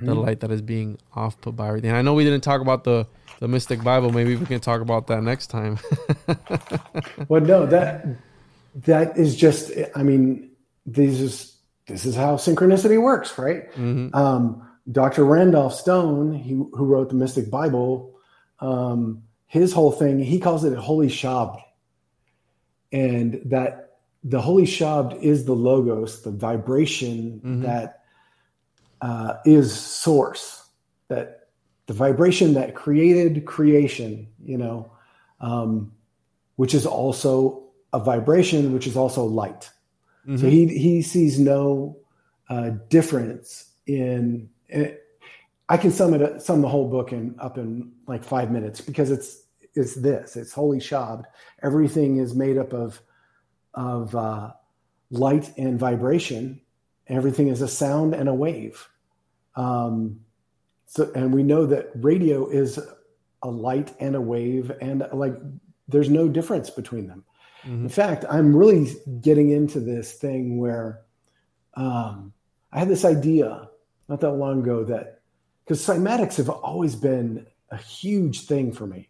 the light that is being off put by everything i know we didn't talk about the the mystic bible maybe we can talk about that next time *laughs* Well, no, that that is just. I mean, this is this is how synchronicity works, right? Mhm. Um, Dr. Randolph Stone, he, who wrote the Mystic Bible, um, his whole thing, he calls it a holy shabd, and that the holy shabd is the logos, the vibration Mhm. that uh, is source, that the vibration that created creation, you know, um, which is also a vibration, which is also light. So he he sees no uh, difference in. in- I can sum it sum the whole book in up in like five minutes because it's it's this. It's holy shabd. Everything is made up of of uh, light and vibration. Everything is a sound and a wave. Um, so and we know that radio is a light and a wave and like there's no difference between them. In fact, I'm really getting into this thing where um, I had this idea not that long ago that because cymatics have always been a huge thing for me.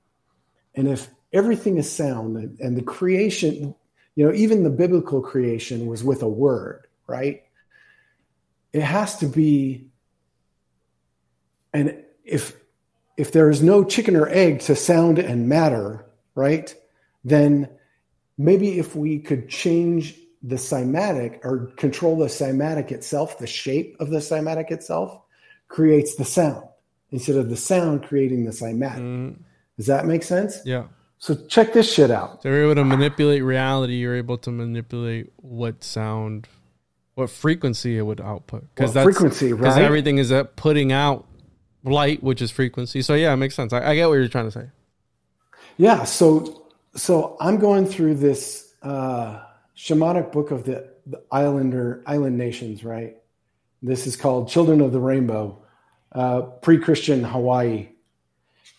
And if everything is sound and, and the creation, you know, even the biblical creation was with a word, right? It has to be, and if if there is no chicken or egg to sound and matter, right? Then maybe if we could change the cymatic or control the cymatic itself, the shape of the cymatic itself creates the sound instead of the sound creating the cymatic. Mhm. Does that make sense? yeah So check this shit out. So you're able to manipulate reality. You're able to manipulate what sound, what frequency it would output. What that's frequency, Because right? everything is putting out light, which is frequency. So yeah, it makes sense. I, I get what you're trying to say. Yeah, so so I'm going through this uh, shamanic book of the, the islander island nations, right? This is called Children of the Rainbow, uh, pre-Christian Hawaii,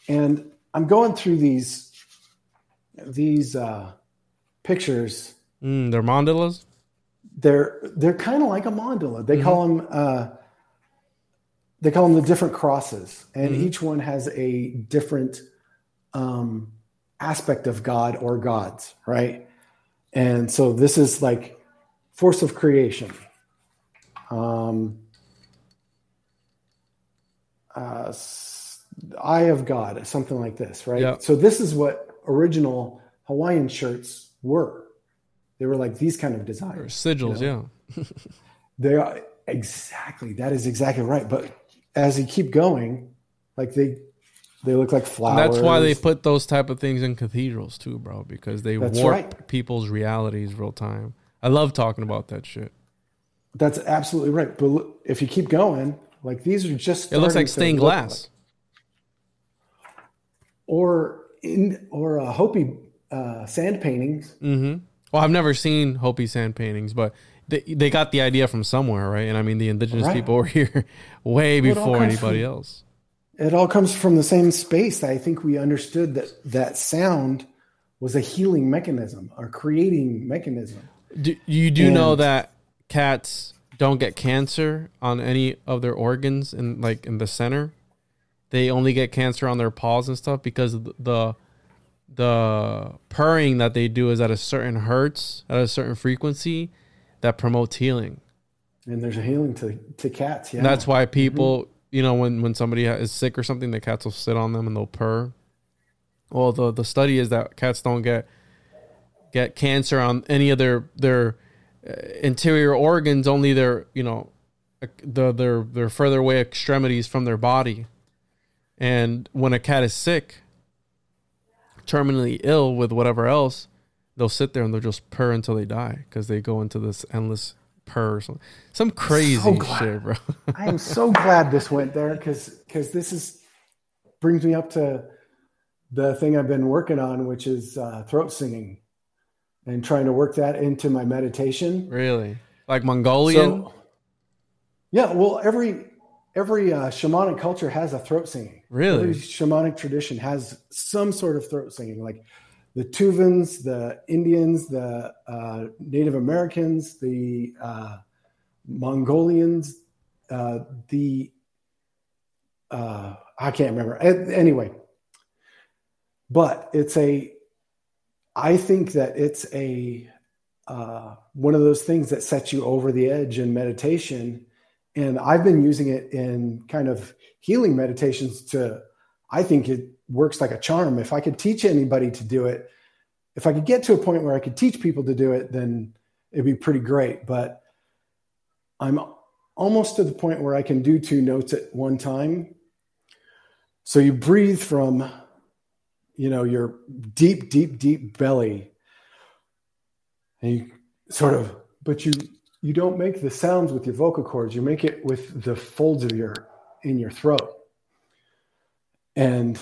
and I'm going through these these uh, pictures. Mm, they're mandalas. They're they're kind of like a mandala. They call them uh, they call them the different crosses, and each one has a different um, aspect of God or gods, right? And so this is like force of creation. Um, uh, eye of God, something like this, right? Yeah. So this is what original Hawaiian shirts were. They were like these kind of Or designs. sigils, yeah. *laughs* They are exactly that is exactly right. But as you keep going, like they they look like And flowers. that's why they put those type of things in cathedrals too, bro, because they That's warp right. people's realities real time. I love talking about that shit. That's absolutely right. But look, if you keep going, like these are just It looks like stained glass. like- or in or uh, Hopi uh, sand paintings. Mm-hmm. Well, I've never seen Hopi sand paintings, but they, they got the idea from somewhere, right? And I mean, the indigenous Right. people *laughs* were here way Well, before anybody from- else. It all comes from the same space. I think we understood that that sound was a healing mechanism, or creating mechanism. Do, you do know that cats don't get cancer on any of their organs in like in the center. They only get cancer on their paws and stuff because of the the purring that they do is at a certain hertz, at a certain frequency that promotes healing. And there's a healing to to cats. Yeah, And that's why people, you know, when when somebody is sick or something, the cats will sit on them and they'll purr. Well, the the study is that cats don't get get cancer on any of their their uh, interior organs, only their you know the their their further away extremities from their body. And when a cat is sick, terminally ill with whatever else, they'll sit there and they'll just purr until they die because they go into this endless purr or something. Some crazy glad. shit, bro. I am so glad this went there because because this is brings me up to the thing I've been working on, which is uh, throat singing, and trying to work that into my meditation. really? Like Mongolian? So, yeah, well, every every uh, shamanic culture has a throat singing. Really? every shamanic tradition has some sort of throat singing, like the Tuvans, the Indians, the uh, Native Americans, the uh, Mongolians, uh, the uh, I can't remember. Anyway, but it's a. I think that it's a uh, one of those things that sets you over the edge in meditation, and I've been using it in kind of healing meditations. To I think it works like a charm. If I could teach anybody to do it, if I could get to a point where I could teach people to do it, then it'd be pretty great. But I'm almost to the point where I can do two notes at one time. So you breathe from, you know, your deep, deep, deep belly, and you sort of, but you you don't make the sounds with your vocal cords. You make it with the folds of your in your throat, and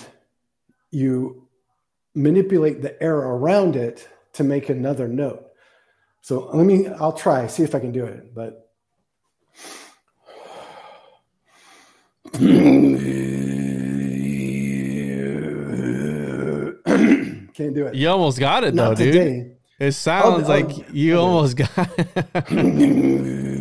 you manipulate the air around it to make another note. So let me, I'll try, see if I can do it, but. *clears throat* Can't do it. You almost got it though, Not dude. It oh, sounds I'll- like oh, you I'll- almost got. *laughs*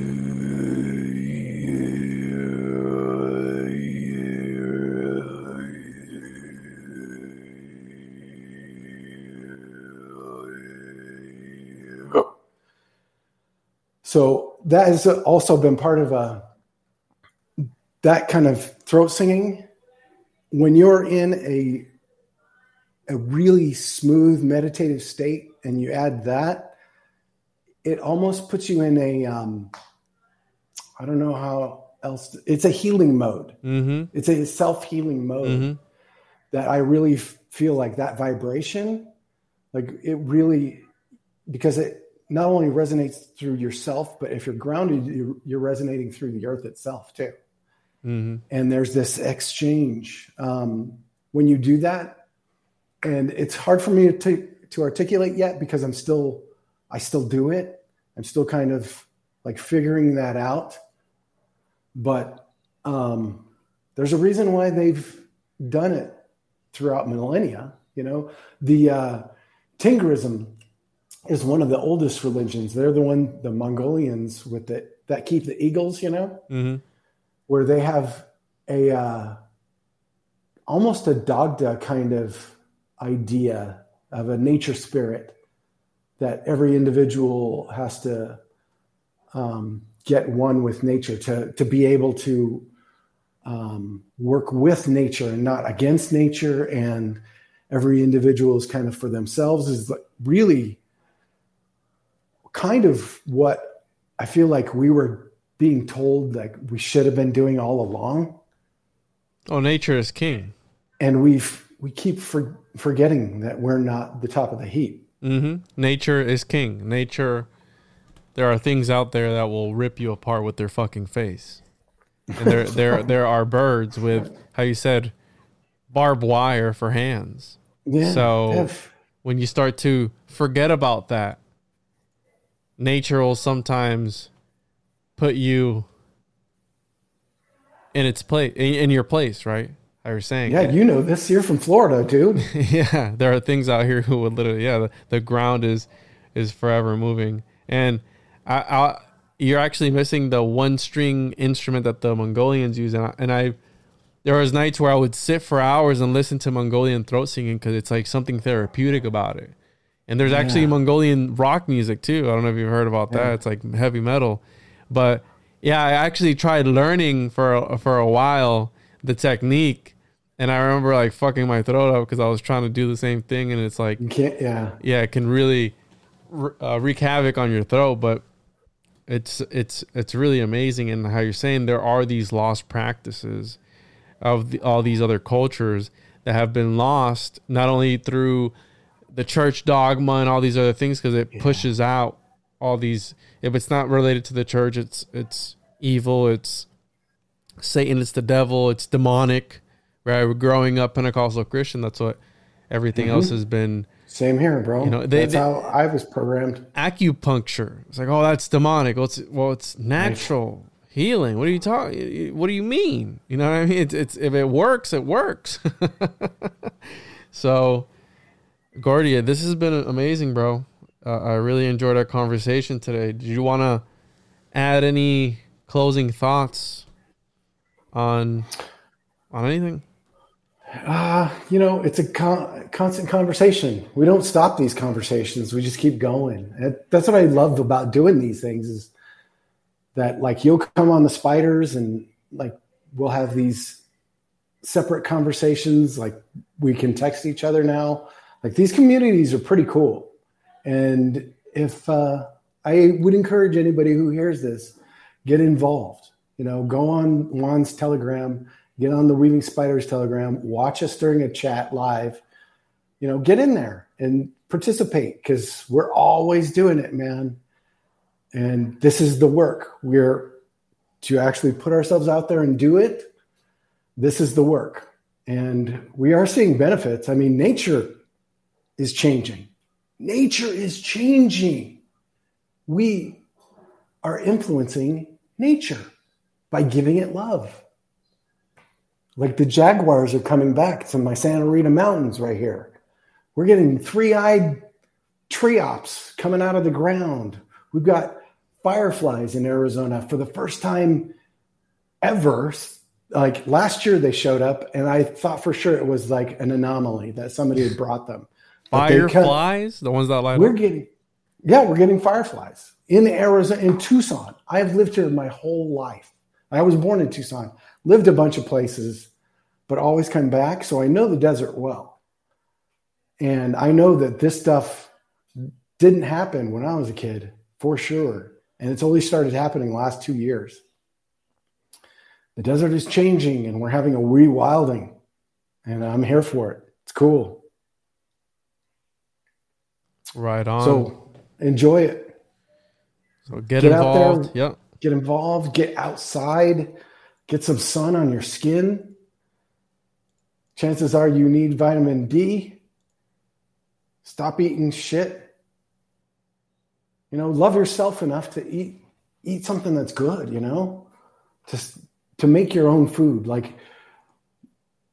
So that has also been part of a that kind of throat singing. When you're in a a really smooth meditative state and you add that, it almost puts you in a um, I don't know how else. It's a healing mode. mm-hmm. It's a self healing mode. Mhm. that I really f- feel like that vibration, like it really, because it not only resonates through yourself, but if you're grounded, you're, you're resonating through the earth itself too. Mm-hmm. And there's this exchange um, when you do that, and it's hard for me to to articulate yet because I'm still I still do it. I'm still kind of like figuring that out. But um, there's a reason why they've done it throughout millennia. You know, the uh, is one of the oldest religions. They're the one, the Mongolians with the that keep the eagles. You know, Mm-hmm. where they have a uh, almost a Dagda kind of idea of a nature spirit that every individual has to um, get one with nature to to be able to um, work with nature and not against nature and every individual is kind of for themselves is really kind of what I feel like we were being told like we should have been doing all along Oh, nature is king. and we've we keep for, forgetting that we're not the top of the heap Mm-hmm. Nature is king. Nature. There are things out there that will rip you apart with their fucking face. And there, there, *laughs* there are birds with how you said barbed wire for hands. yeah So- if- when you start to forget about that, nature will sometimes put you in its place, in, in your place, right? How you're saying, yeah you know this you're from florida dude *laughs* yeah, there are things out here who would literally, yeah, the, the ground is is forever moving, and I, I, you're actually missing the one string instrument that the Mongolians use, and I, and I, there was nights where I would sit for hours and listen to Mongolian throat singing because it's like something therapeutic about it, and there's actually Yeah. Mongolian rock music too. I don't know if you've heard about that. It's like heavy metal, but yeah, I actually tried learning for for a while the technique. And I remember like fucking my throat up because I was trying to do the same thing, and it's like, yeah yeah, it can really uh, wreak havoc on your throat. But it's it's it's really amazing, and how you're saying there are these lost practices of the, all these other cultures that have been lost, not only through the church dogma and all these other things, because it pushes out all these. If it's not related to the church, it's it's evil. It's Satan. It's the devil. It's demonic. Right? Growing up Pentecostal Christian, that's what everything else has been. same here bro You know, they- that's they- how i was programmed Acupuncture. It's like, oh, that's demonic. Well, it's well, it's natural healing. What are you talking? What do you mean? You know what I mean? It's it's if it works, it works. *laughs* so, Gordia, this has been amazing, bro. Uh, I really enjoyed our conversation today. Did you want to add any closing thoughts on on anything? Uh, you know, it's a con- constant conversation. We don't stop these conversations. We just keep going. That's what I love about doing these things is that like you'll come on the spiders and like we'll have these separate conversations. Like we can text each other now. Like these communities are pretty cool. And if uh, I would encourage anybody who hears this, get involved. You know, go on Juan's Telegram, get on the Weaving Spiders Telegram, watch us during a chat live. You know, get in there and participate because we're always doing it, man. And this is the work. We're to actually put ourselves out there and do it. This is the work. And we are seeing benefits. I mean, nature is changing. Nature is changing. We are influencing nature by giving it love. Like the jaguars are coming back to my Santa Rita Mountains right here. We're getting three eyed triops coming out of the ground. We've got fireflies in Arizona for the first time ever. Like last year, they showed up, and I thought for sure it was like an anomaly that somebody had brought them. But Fireflies, the ones that light we're up. getting, yeah, we're getting fireflies in Arizona, in Tucson. I've lived here my whole life. I was born in Tucson, lived a bunch of places, but always come back. So I know the desert well. And I know that this stuff didn't happen when I was a kid, for sure. And it's only started happening last two years. The desert is changing and we're having a rewilding. and I'm here for it. It's cool. Right on. So enjoy it. So get, Get out there. involved. Yep. Get involved. Get outside. Get some sun on your skin. Chances are you need vitamin D. Stop eating shit. You know, love yourself enough to eat eat something that's good, you know? To to make your own food. Like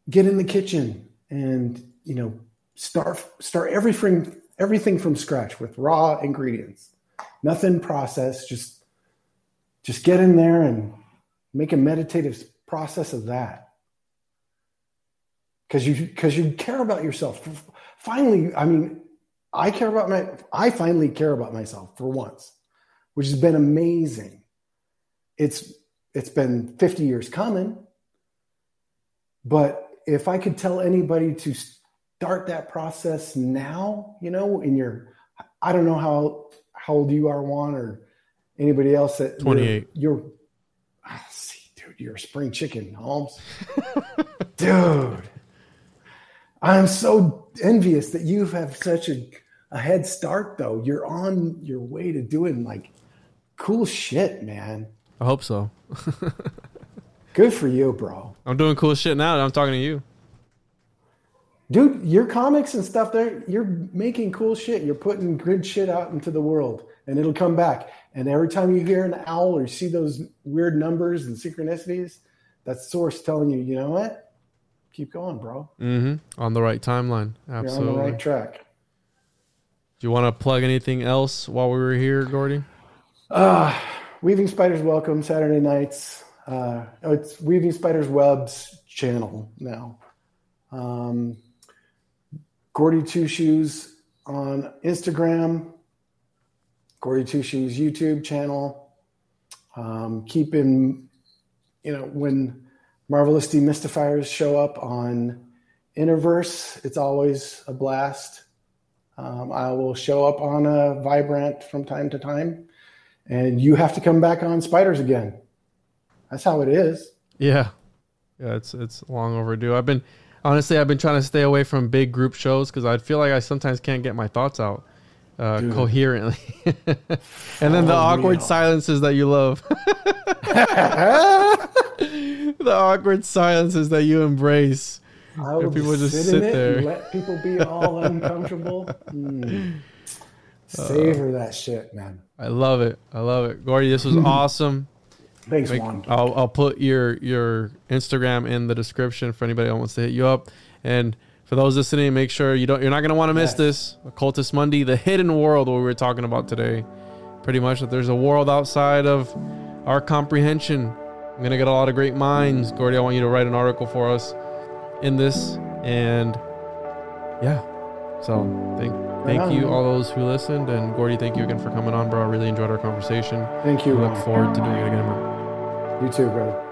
get in the kitchen and, you know, start start everything everything from scratch with raw ingredients. Nothing processed, just just get in there and make a meditative process of that. Because you because you care about yourself. Finally i mean i care about my i finally care about myself for once which has been amazing. It's it's been 50 years coming but if i could tell anybody to start that process now you know in your i don't know how how old you are juan or anybody else that 28. you're, you're see dude you're a spring chicken holmes *laughs* dude i'm so envious that you have such a, a head start though you're on your way to doing like cool shit man I hope so. *laughs* good for you bro I'm doing cool shit now. that I'm talking to you. dude your comics and stuff there you're making cool shit you're putting good shit out into the world and it'll come back and every time you hear an owl or you see those weird numbers and synchronicities that's source telling you you know what keep going bro hmm On the right timeline. you're Absolutely. on the right track Do you want to plug anything else while we were here, Gordy? Uh, Weaving Spiders Welcome Saturday nights. Uh, oh, it's Weaving Spiders Webs channel now. Um, Gordy Two Shoes on Instagram. Gordy Two Shoes YouTube channel. Um, keep in, you know, when Marvelous Demystifiers show up on Interverse, it's always a blast. Um, I will show up on a Vibrant from time to time and you have to come back on spiders again. That's how it is. Yeah. Yeah, it's it's long overdue. I've been honestly I've been trying to stay away from big group shows because I feel like I sometimes can't get my thoughts out uh, Dude. coherently. *laughs* and then the awkward real. silences that you love. *laughs* the awkward silences that you embrace. I will people just sit, sit in it there. and let people be all *laughs* uncomfortable. Mm. Savor that shit, man. I love it. I love it. Gordy, this was awesome. Thanks, Make- Juan. I'll, I'll put your your Instagram in the description for anybody that wants to hit you up. And for those listening, make sure you don't you're not gonna want to miss Yes. this. Occultis Mundi, the hidden world what we were talking about today. Pretty much that there's a world outside of our comprehension. I'm gonna get a lot of great minds. Gordy, I want you to write an article for us in this. And yeah. So thank thank you all those who listened. And Gordy, thank you again for coming on, bro. I really enjoyed our conversation. Thank We you. look forward to doing it again, bro. You too, brother.